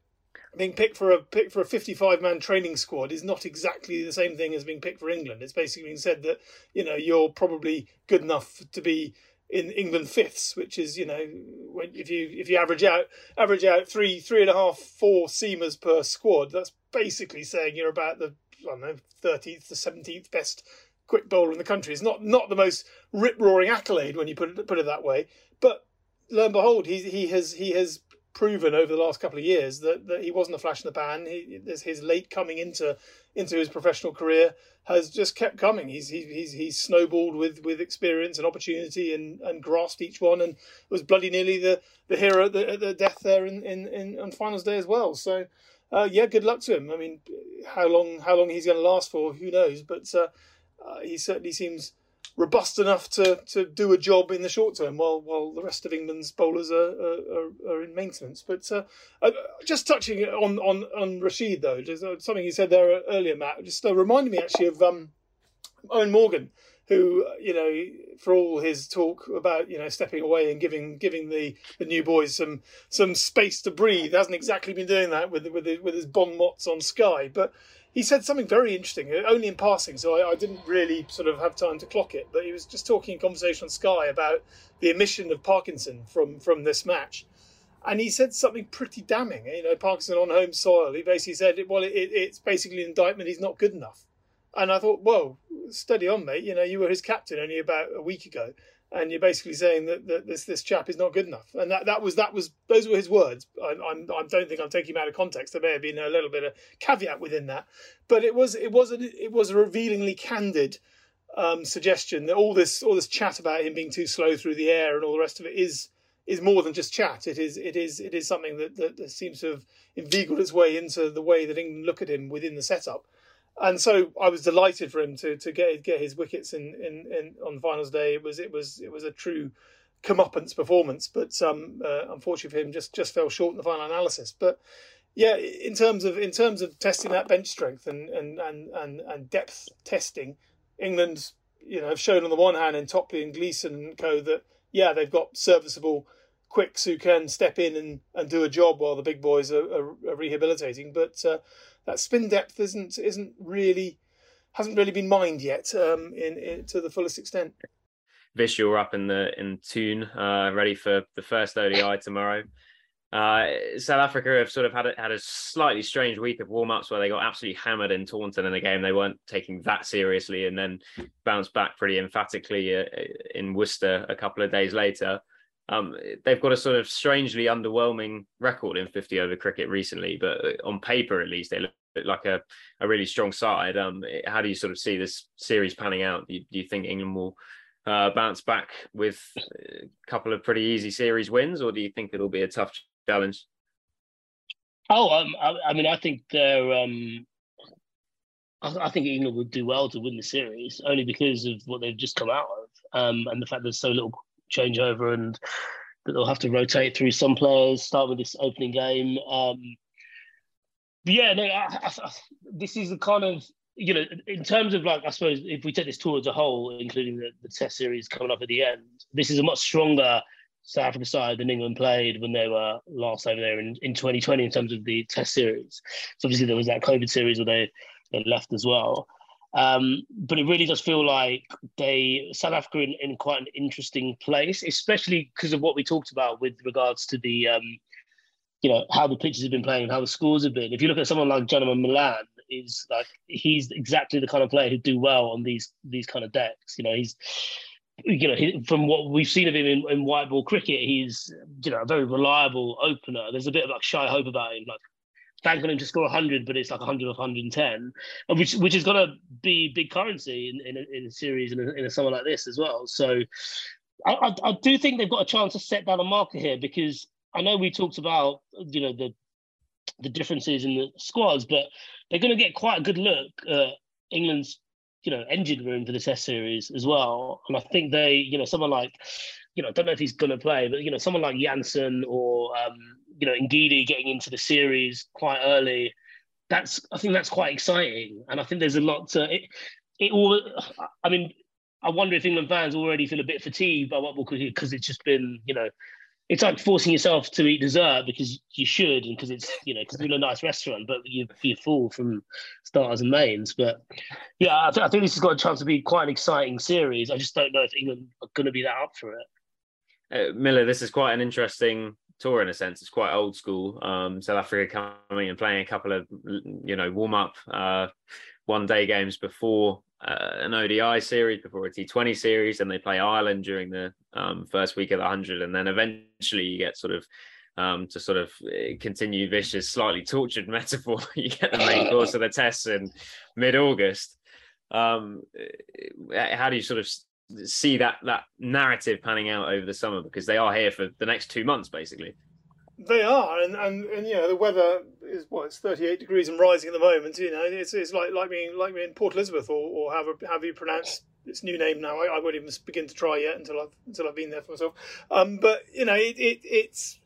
being picked for a pick for a 55 man training squad is not exactly the same thing as being picked for England. It's basically being said that you know you're probably good enough to be in England fifths, which is you know when if you if you average out average out three three and a half four seamers per squad, that's basically saying you're about the I don't know thirteenth to seventeenth best quick bowler in the country. It's not not the most rip roaring accolade when you put it put it that way, but lo and behold, he he has he has proven over the last couple of years that, that he wasn't a flash in the pan. He, his late coming into into his professional career has just kept coming. He's he's he's snowballed with, with experience and opportunity and, and grasped each one and was bloody nearly the, the hero at the, the death there in, in, in on finals day as well. So uh, yeah, good luck to him. I mean, how long how long he's going to last for, who knows? But uh, uh, he certainly seems robust enough to, to do a job in the short term while while the rest of England's bowlers are are, are in maintenance. But uh, uh, just touching on, on, on Rashid though, just uh, something you said there earlier, Matt, just uh, reminded me actually of um, Eoin Morgan, who you know for all his talk about you know stepping away and giving giving the, the new boys some some space to breathe, hasn't exactly been doing that with with with his bon mots on Sky, but he said something very interesting, uh, only in passing, so I, I, didn't really sort of have time to clock it. But he was just talking in conversation on Sky about the emission of Parkinson from from this match, and he said something pretty damning. You know, Parkinson on home soil. He basically said, "Well, it, it's basically an indictment. He's not good enough." And I thought, "Whoa, steady on, mate. You know, you were his captain only about a week ago." And you're basically saying that, that this this chap is not good enough, and that, that was that was those were his words. I, I'm I don't think I'm taking him out of context. There may have been a little bit of caveat within that, but it was it was a, it was a revealingly candid um, suggestion that all this all this chat about him being too slow through the air and all the rest of it is is more than just chat. It is it is it is something that, that, that seems to have inveigled its way into the way that England look at him within the setup and so I was delighted for him to to get get his wickets in, in, in on finals day. It was it was it was a true comeuppance performance, but um, uh, unfortunately for him, just just fell short in the final analysis. But yeah, in terms of in terms of testing that bench strength and and and and, and depth testing, England you know have shown on the one hand in Topley and Gleeson and co that yeah they've got serviceable quicks who can step in and, and do a job while the big boys are, are, are rehabilitating, but uh, that spin depth isn't isn't really hasn't really been mined yet um, in, in, to the fullest extent. Vish, you're up in the in tune, uh, ready for the first ODI tomorrow. Uh, South Africa have sort of had a, had a slightly strange week of warm ups where they got absolutely hammered in Taunton in a game they weren't taking that seriously, and then bounced back pretty emphatically uh, in Worcester a couple of days later. Um, they've got a sort of strangely underwhelming record in 50 over cricket recently, but on paper at least they look like a, a really strong side. Um, how do you sort of see this series panning out? Do you, do you think England will uh, bounce back with a couple of pretty easy series wins, or do you think it'll be a tough challenge? Oh, um, I, I, mean, I think they're. Um, I, I, think England would do well to win the series only because of what they've just come out of, um, and the fact there's so little changeover and that they'll have to rotate through some players, start with this opening game. Um, yeah, no, I, I, this is the kind of you know, in terms of like, I suppose if we take this tour as a whole, including the, the Test series coming up at the end, this is a much stronger South Africa side than England played when they were last over there in, in 2020 in terms of the Test series. So obviously there was that COVID series where they, they left as well. Um, but it really does feel like they South Africa in, in quite an interesting place, especially because of what we talked about with regards to the um, you know how the pitches have been playing, and how the scores have been. If you look at someone like Janneman Malan, is like he's exactly the kind of player who'd do well on these these kind of decks. You know, he's you know he, from what we've seen of him in, in white ball cricket, he's you know a very reliable opener. There's a bit of like Shai Hope about him, like banking him to score 100, but it's like 100 of 110, which which is going to be big currency in, in, a, in a series in a, in a summer like this as well. So I, I, I do think they've got a chance to set down a marker here because I know we talked about you know the the differences in the squads, but they're going to get quite a good look at England's you know engine room for the Test series as well. And I think they you know someone like you know I don't know if he's going to play, but you know someone like Jansen or um, you know Ngidi getting into the series quite early. That's I think that's quite exciting, and I think there's a lot to it. It all. I mean, I wonder if England fans already feel a bit fatigued by what because it's just been you know it's like forcing yourself to eat dessert because you should and because it's you know because in a nice restaurant but you be full from starters and mains but yeah I, th- I, think this has got a chance to be quite an exciting series i just don't know if england are going to be that up for it uh, miller this is quite an interesting tour in a sense it's quite old school um, south africa coming and playing a couple of you know warm up uh, one day games before uh, an ODI series, before a T20 series, and they play Ireland during the um, first week of the 100. And then eventually you get sort of um, to sort of uh, continue vicious, slightly tortured <laughs> metaphor. you get the main course of the tests in mid August. Um, uh, how do you sort of see that that narrative panning out over the summer? Because they are here for the next two months, basically. They are, and, and, and you know the weather is what it's thirty eight degrees and rising at the moment. You know, it's, it's like like being like being in Port Elizabeth or or however have you pronounce its new name now. I, I, won't even begin to try yet until I've until I've been there for myself. Um, but you know, it, it it's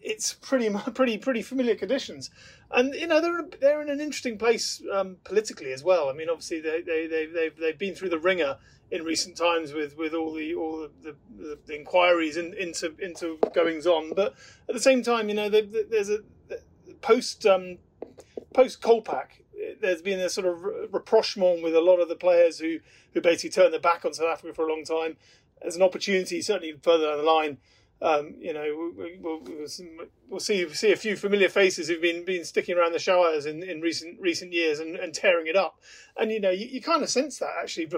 it's pretty <laughs> pretty pretty familiar conditions, and you know they're they're in an interesting place um, politically as well. I mean, obviously they they they they've they've been through the ringer in recent times with, with all the all the, the, the inquiries in, into into goings on. But at the same time, you know, there's a post um, post Kolpak. There's been a sort of rapprochement with a lot of the players who who basically turned their back on South Africa for a long time. There's an opportunity, certainly further down the line. Um, you know, we, will we'll, we'll see see a few familiar faces who've been been sticking around the showers in, in recent recent years and, and tearing it up. And you know, you, you kind of sense that actually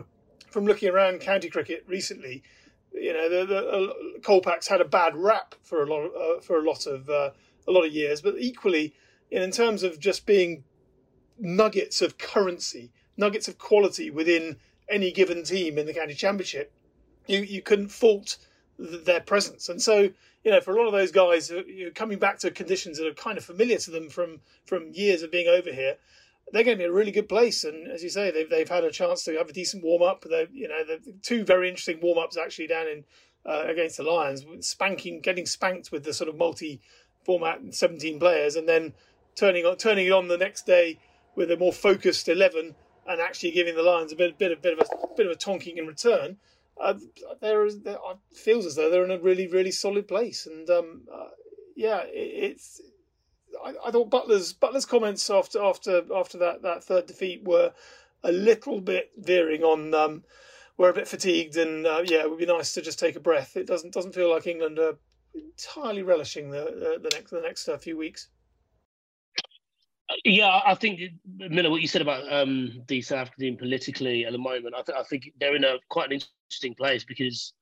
from looking around county cricket recently, you know, the, the uh, Kolpak's had a bad rap for a lot of, uh, for a lot of uh, a lot of years, but equally, in terms of just being nuggets of currency, nuggets of quality within any given team in the county championship, you you couldn't fault th- their presence, and so you know, for a lot of those guys, uh, you coming back to conditions that are kind of familiar to them from from years of being over here, they're going to be a really good place. And as you say, they've they've had a chance to have a decent warm up. They you know the two very interesting warm ups actually down in uh, against the Lions, spanking getting spanked with the sort of multi format seventeen players, and then turning on turning it on the next day with a more focused eleven and actually giving the Lions a bit bit of bit of a bit of a tonking in return. Uh, there is there feels as though they're in a really really solid place, and um, uh, yeah, it, it's I, I, thought Butler's Buttler's comments after after after that, that third defeat were a little bit veering on. Um, we're a bit fatigued, and uh, yeah, it would be nice to just take a breath. It doesn't doesn't feel like England are entirely relishing the the, the next the next uh, few weeks. Yeah, I think Miller, what you said about um, the South African politically at the moment, I, th- I think they're in a quite an interesting place because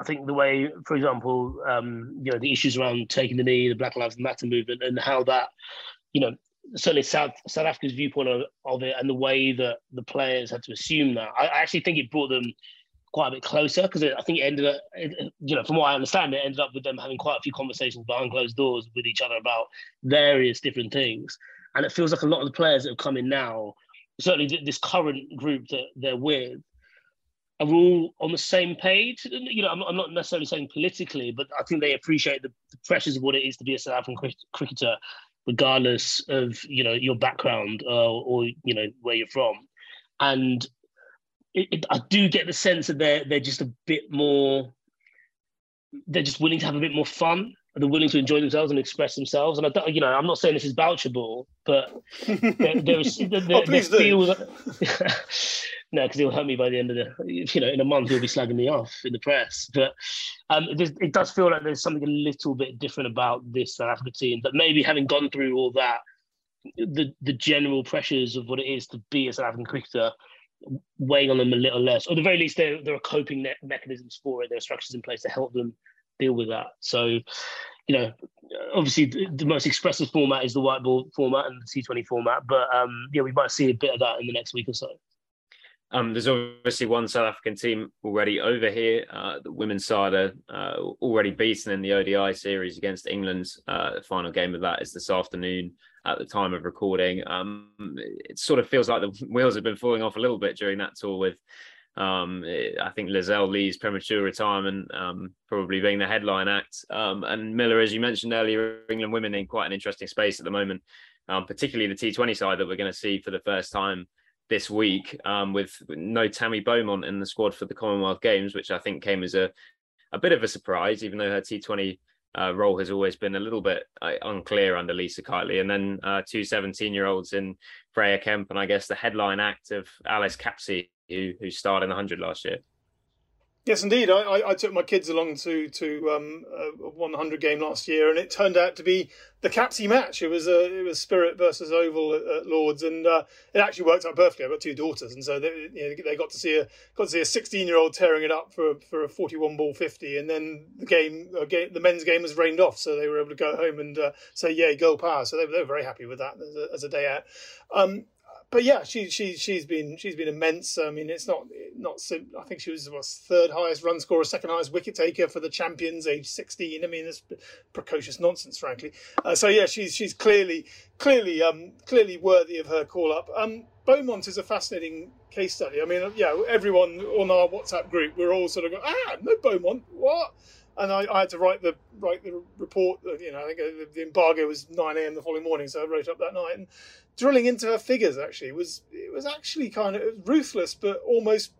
I think the way, for example, um, you know, the issues around taking the knee, the Black Lives Matter movement, and how that, you know, certainly South South Africa's viewpoint of, of it, and the way that the players had to assume that, I, I actually think it brought them quite a bit closer because I think it ended up, you know, from what I understand, it ended up with them having quite a few conversations behind closed doors with each other about various different things. And it feels like a lot of the players that have come in now, certainly this current group that they're with, are all on the same page. You know, I'm not, I'm not necessarily saying politically, but I think they appreciate the, the pressures of what it is to be a South African cricketer, regardless of you know your background uh, or you know where you're from. And it, it, I do get the sense that they're they're just a bit more. They're just willing to have a bit more fun. They're willing to enjoy themselves and express themselves. And I, don't, you know, I'm not saying this is vouchable, but <laughs> there, there, is, there, oh, there feels <laughs> <laughs> no, because he'll hurt me by the end of the, you know, in a month he'll be slagging me off in the press. But um, it, does feel like there's something a little bit different about this South Africa team. But maybe having gone through all that, the the general pressures of what it is to be a South African cricketer weighing on them a little less, or at the very least, there there are coping mechanisms for it. There are structures in place to help them deal with that. So, you know, obviously the, the most expressive format is the white ball format and the T20 format, but um, yeah, we might see a bit of that in the next week or so. Um, there's obviously one South African team already over here. Uh, the women's side are uh, already beaten in the ODI series against England. Uh, the final game of that is this afternoon at the time of recording. Um, it sort of feels like the <laughs> wheels have been falling off a little bit during that tour with um, I think Lizelle Lee's premature retirement um, probably being the headline act. Um, and Miller, as you mentioned earlier, England women in quite an interesting space at the moment, um, particularly the T20 side that we're going to see for the first time this week um, with no Tammy Beaumont in the squad for the Commonwealth Games, which I think came as a, a bit of a surprise, even though her T20 uh, role has always been a little bit uh, unclear under Lisa Keightley. And then uh, two 17 year olds in Freya Kemp and I guess the headline act of Alice Capsey, who, who starred in the 100 last year. Yes, indeed. I, I, I, took my kids along to to um, a 100 game last year, and it turned out to be the Capsey match. It was a it was Spirit versus Oval at, at Lords, and uh, it actually worked out perfectly. I've got two daughters, and so they, you know, they got to see a got to see a 16 year old tearing it up for for a 41 ball 50, and then the game, uh, game the men's game was rained off, so they were able to go home and uh, say, "Yay, girl power!" So they, they were very happy with that as a, as a day out. Um, but yeah, she she she's been she's been immense. I mean, it's not not. I think she was was third highest run scorer, second highest wicket taker for the champions, age sixteen. I mean, it's precocious nonsense, frankly. Uh, so yeah, she's she's clearly clearly um clearly worthy of her call up. Um, Beaumont is a fascinating case study. I mean, yeah, everyone on our WhatsApp group, we're all sort of going, ah, no Beaumont, what? and I, I, had to write the write the report. You know, I think the embargo was nine a.m. the following morning, so I wrote up that night and drilling into her figures. Actually, was it was actually kind of ruthless, but almost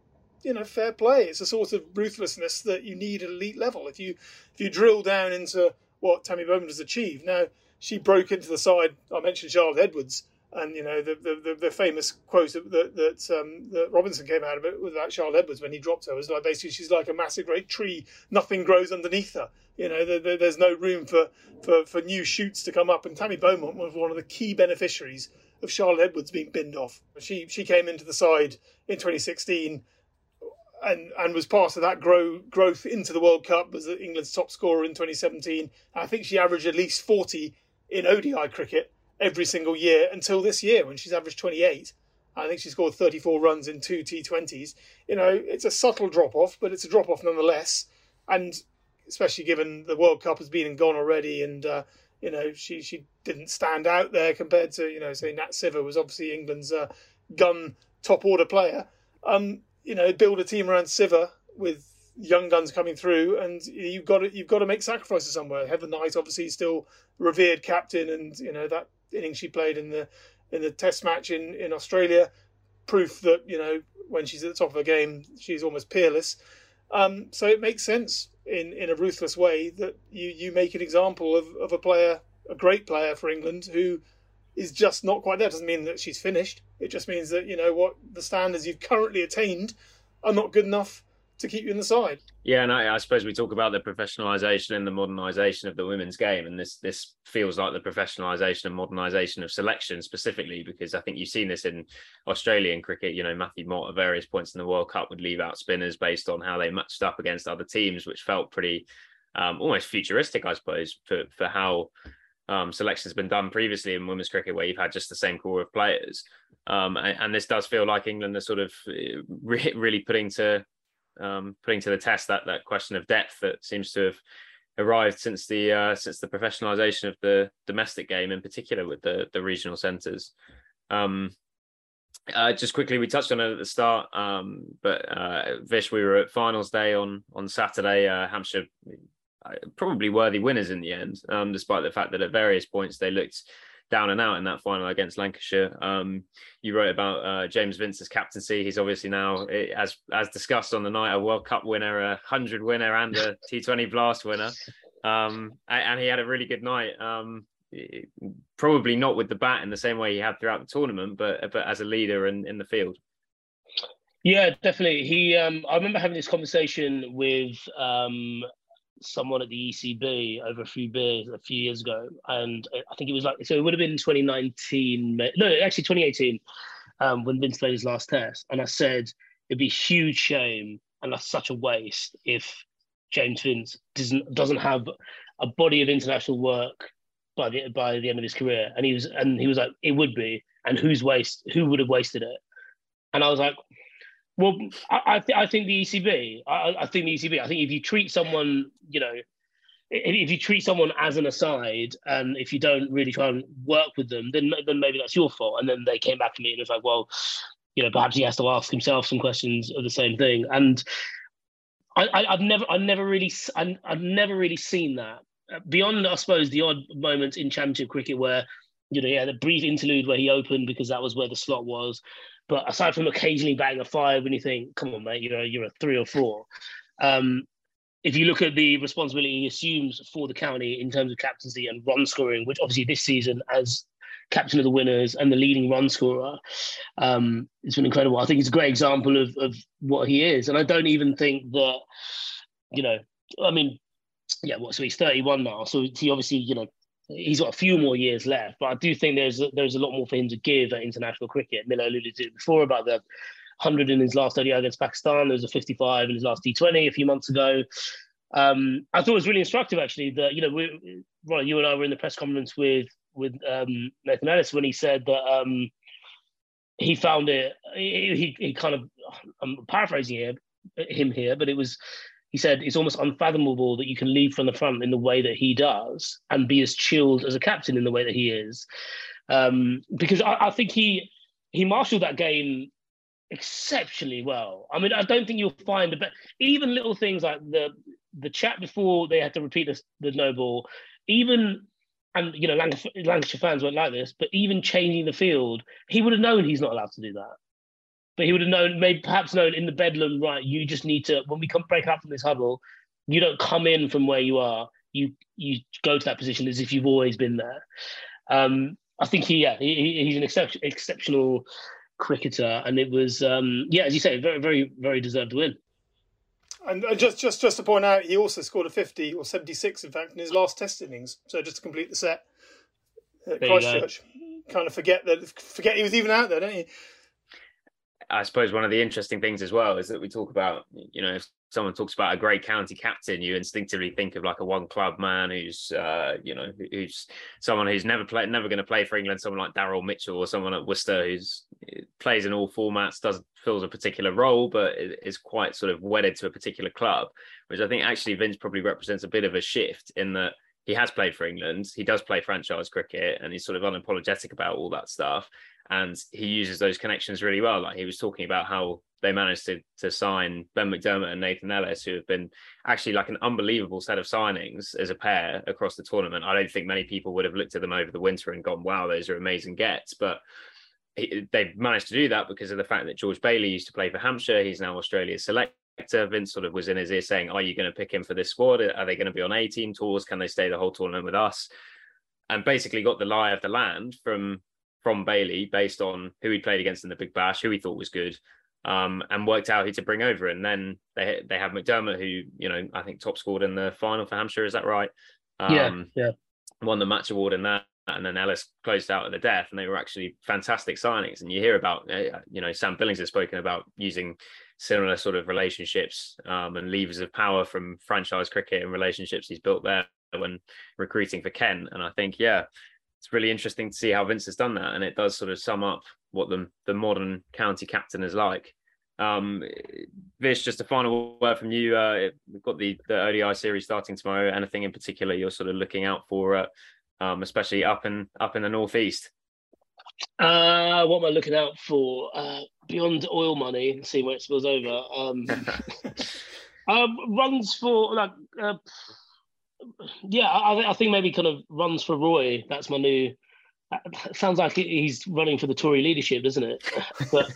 you know fair play. It's a sort of ruthlessness that you need at elite level. If you if you drill down into what Tammy Beaumont has achieved, now she broke into the side. I mentioned Charlotte Edwards and you know the the, the famous quote that that, um, that Robinson came out of it with that Charles Edwards when he dropped her was like basically she's like a massive great tree, nothing grows underneath her. You know, the, the, there's no room for, for for new shoots to come up. And Tammy Beaumont was one of the key beneficiaries of Charlotte Edwards being binned off. She she came into the side in 2016. And, and was part of that grow, growth into the World Cup was England's top scorer in 2017. I think she averaged at least 40 in ODI cricket every single year until this year when she's averaged 28. I think she scored 34 runs in two T20s. You know, it's a subtle drop off, but it's a drop off nonetheless. And especially given the World Cup has been and gone already, and uh, you know she she didn't stand out there compared to you know say Nat Sciver was obviously England's uh, gun top order player. Um, you know, build a team around Sciver with young guns coming through, and you've got to you've got to make sacrifices somewhere. Heather Knight obviously still revered captain, and you know that inning she played in the in the Test match in in Australia, proof that you know when she's at the top of her game, she's almost peerless. Um, so it makes sense in in a ruthless way that you you make an example of of a player, a great player for England who is just not quite there. Doesn't mean that she's finished. It just means that you know what the standards you've currently attained are not good enough to keep you in the side. Yeah, and I, I, suppose we talk about the professionalisation and the modernisation of the women's game, and this this feels like the professionalisation and modernisation of selection specifically, because I think you've seen this in Australian cricket. You know, Matthew Mott at various points in the World Cup would leave out spinners based on how they matched up against other teams, which felt pretty um, almost futuristic, I suppose, for for how um, selection has been done previously in women's cricket, where you've had just the same core of players. Um, and, and, this does feel like England are sort of uh, re- really putting to um, putting to the test that that question of depth that seems to have arrived since the uh, since the professionalisation of the domestic game, in particular with the the regional centres. Um, uh, just quickly, we touched on it at the start, um, but uh, Vish, we were at finals day on on Saturday. Uh, Hampshire uh, probably worthy winners in the end, um, despite the fact that at various points they looked down and out in that final against Lancashire. Um, you wrote about uh, James Vince's captaincy. He's obviously now, eh, as as discussed on the night, a World Cup winner, a hundred winner, and a <laughs> T20 Blast winner. Um, and he had a really good night. Um, probably not with the bat in the same way he had throughout the tournament, but but as a leader in, in the field. Yeah, definitely. He, um, I remember having this conversation with um, someone at the ECB over a few beers a few years ago, and I think it was like so. It would have been 2019, no, actually 2018, um, when Vince played his last test, and I said it'd be a huge shame and that's such a waste if James Vince doesn't doesn't have a body of international work by the by the end of his career. And he was and he was like, it would be, and who's waste who would have wasted it? And I was like, well, I th- I think the ECB. I, I think the ECB. I think if you treat someone, you know, if you treat someone as an aside and if you don't really try and work with them, then then maybe that's your fault. And then they came back to me and it was like, well, you know, perhaps he has to ask himself some questions of the same thing. And I, have never, I've never really, I, I've never really seen that beyond, I suppose, the odd moments in Championship cricket where, you know, he had a brief interlude where he opened because that was where the slot was. But aside from occasionally batting a five, when you think, come on, mate, you know, you're a three or four. Um, if you look at the responsibility he assumes for the county in terms of captaincy and run scoring, which obviously this season, as captain of the winners and the leading run scorer, um, it's been incredible. I think it's a great example of, of what he is. And I don't even think that, you know, I mean, yeah, what, so he's 31 now. So he obviously, you know, he's got a few more years left. But I do think there's a, there's a lot more for him to give at international cricket. Miller alluded to it before about the 100 in his last ODI against Pakistan. There was a 55 in his last T20 a few months ago. Um, I thought it was really instructive actually that you know we, Ron, you and I were in the press conference with with um, Nathan Ellis when he said that um, he found it. He, he kind of I'm paraphrasing him here, but it was he said it's almost unfathomable that you can lead from the front in the way that he does and be as chilled as a captain in the way that he is. Um, because I, I, think he he marshaled that game exceptionally well. I mean, I don't think you'll find but even little things like the the chat before they had to repeat the, the no ball, even and you know Lancashire fans weren't like this, but even changing the field, he would have known he's not allowed to do that. But he would have known, maybe perhaps known in the bedlam, right? You just need to when we come break up from this huddle, you don't come in from where you are. You you go to that position as if you've always been there. Um, I think he yeah he, he's an exception, exceptional cricketer, and it was um, yeah as you say very very very deserved win. And just just just to point out, he also scored a fifty or seventy six, in fact, in his last Test innings. So just to complete the set at Christchurch, kind of forget that forget he was even out there, don't you? I suppose one of the interesting things as well is that we talk about, you know, if someone talks about a great county captain, you instinctively think of like a one club man who's, uh, you know, who's someone who's never played, never going to play for England, someone like Daryl Mitchell or someone at Worcester who's plays in all formats, does fills a particular role, but is quite sort of wedded to a particular club, which I think actually Vince probably represents a bit of a shift in that he has played for England, he does play franchise cricket, and he's sort of unapologetic about all that stuff and he uses those connections really well. Like he was talking about how they managed to to sign Ben McDermott and Nathan Ellis, who have been actually like an unbelievable set of signings as a pair across the tournament. I don't think many people would have looked at them over the winter and gone, "Wow, those are amazing gets," but he, they've managed to do that because of the fact that George Bailey used to play for Hampshire. He's now Australia's selector. Vince sort of was in his ear saying, "Are you going to pick him for this squad? Are they going to be on A team tours? Can they stay the whole tournament with us?" And basically got the lie of the land from from Bailey based on who he played against in the Big Bash, who he thought was good, um, and worked out who to bring over. And then they they have McDermott, who you know I think top scored in the final for Hampshire. Is that right? Um, yeah, yeah. Won the match award in that, and then Ellis closed out at the death, and they were actually fantastic signings. And you hear about uh, you know Sam Billings has spoken about using similar sort of relationships um, and levers of power from franchise cricket and relationships he's built there when recruiting for Kent. And I think yeah it's really interesting to see how Vince has done that, and it does sort of sum up what the the modern county captain is like. Um, Vish, just a final word from you. Uh, we've got the the ODI series starting tomorrow. Anything in particular you're sort of looking out for, uh, um, especially up in up in the northeast? Uh, what am I looking out for? Uh, beyond oil money, see where it spills over. Um, <laughs> <laughs> um, runs for like uh, yeah, I, I, think maybe kind of runs for Roy. That's my new. Sounds like he's running for the Tory leadership, doesn't it? <laughs> but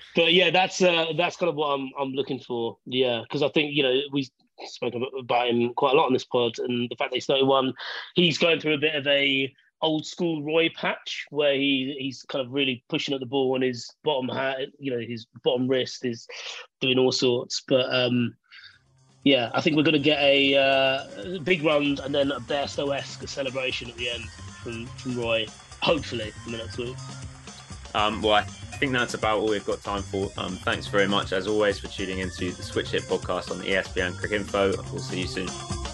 <laughs> but yeah, that's uh, that's kind of what I'm I'm looking for. Yeah, because I think you know we spoke about him quite a lot on this pod, and the fact that he's 31, he's going through a bit of a old school Roy patch where he he's kind of really pushing at the ball and his bottom hat, you know, his bottom wrist is doing all sorts. But um, yeah, I think we're going to get a uh, big run and then a Bairstow esque celebration at the end from, from Roy, hopefully in the next week. Um, well, I think that's about all we've got time for. Um, thanks very much, as always, for tuning into the Switch Hit podcast on the ESPN Cricinfo. We'll see you soon.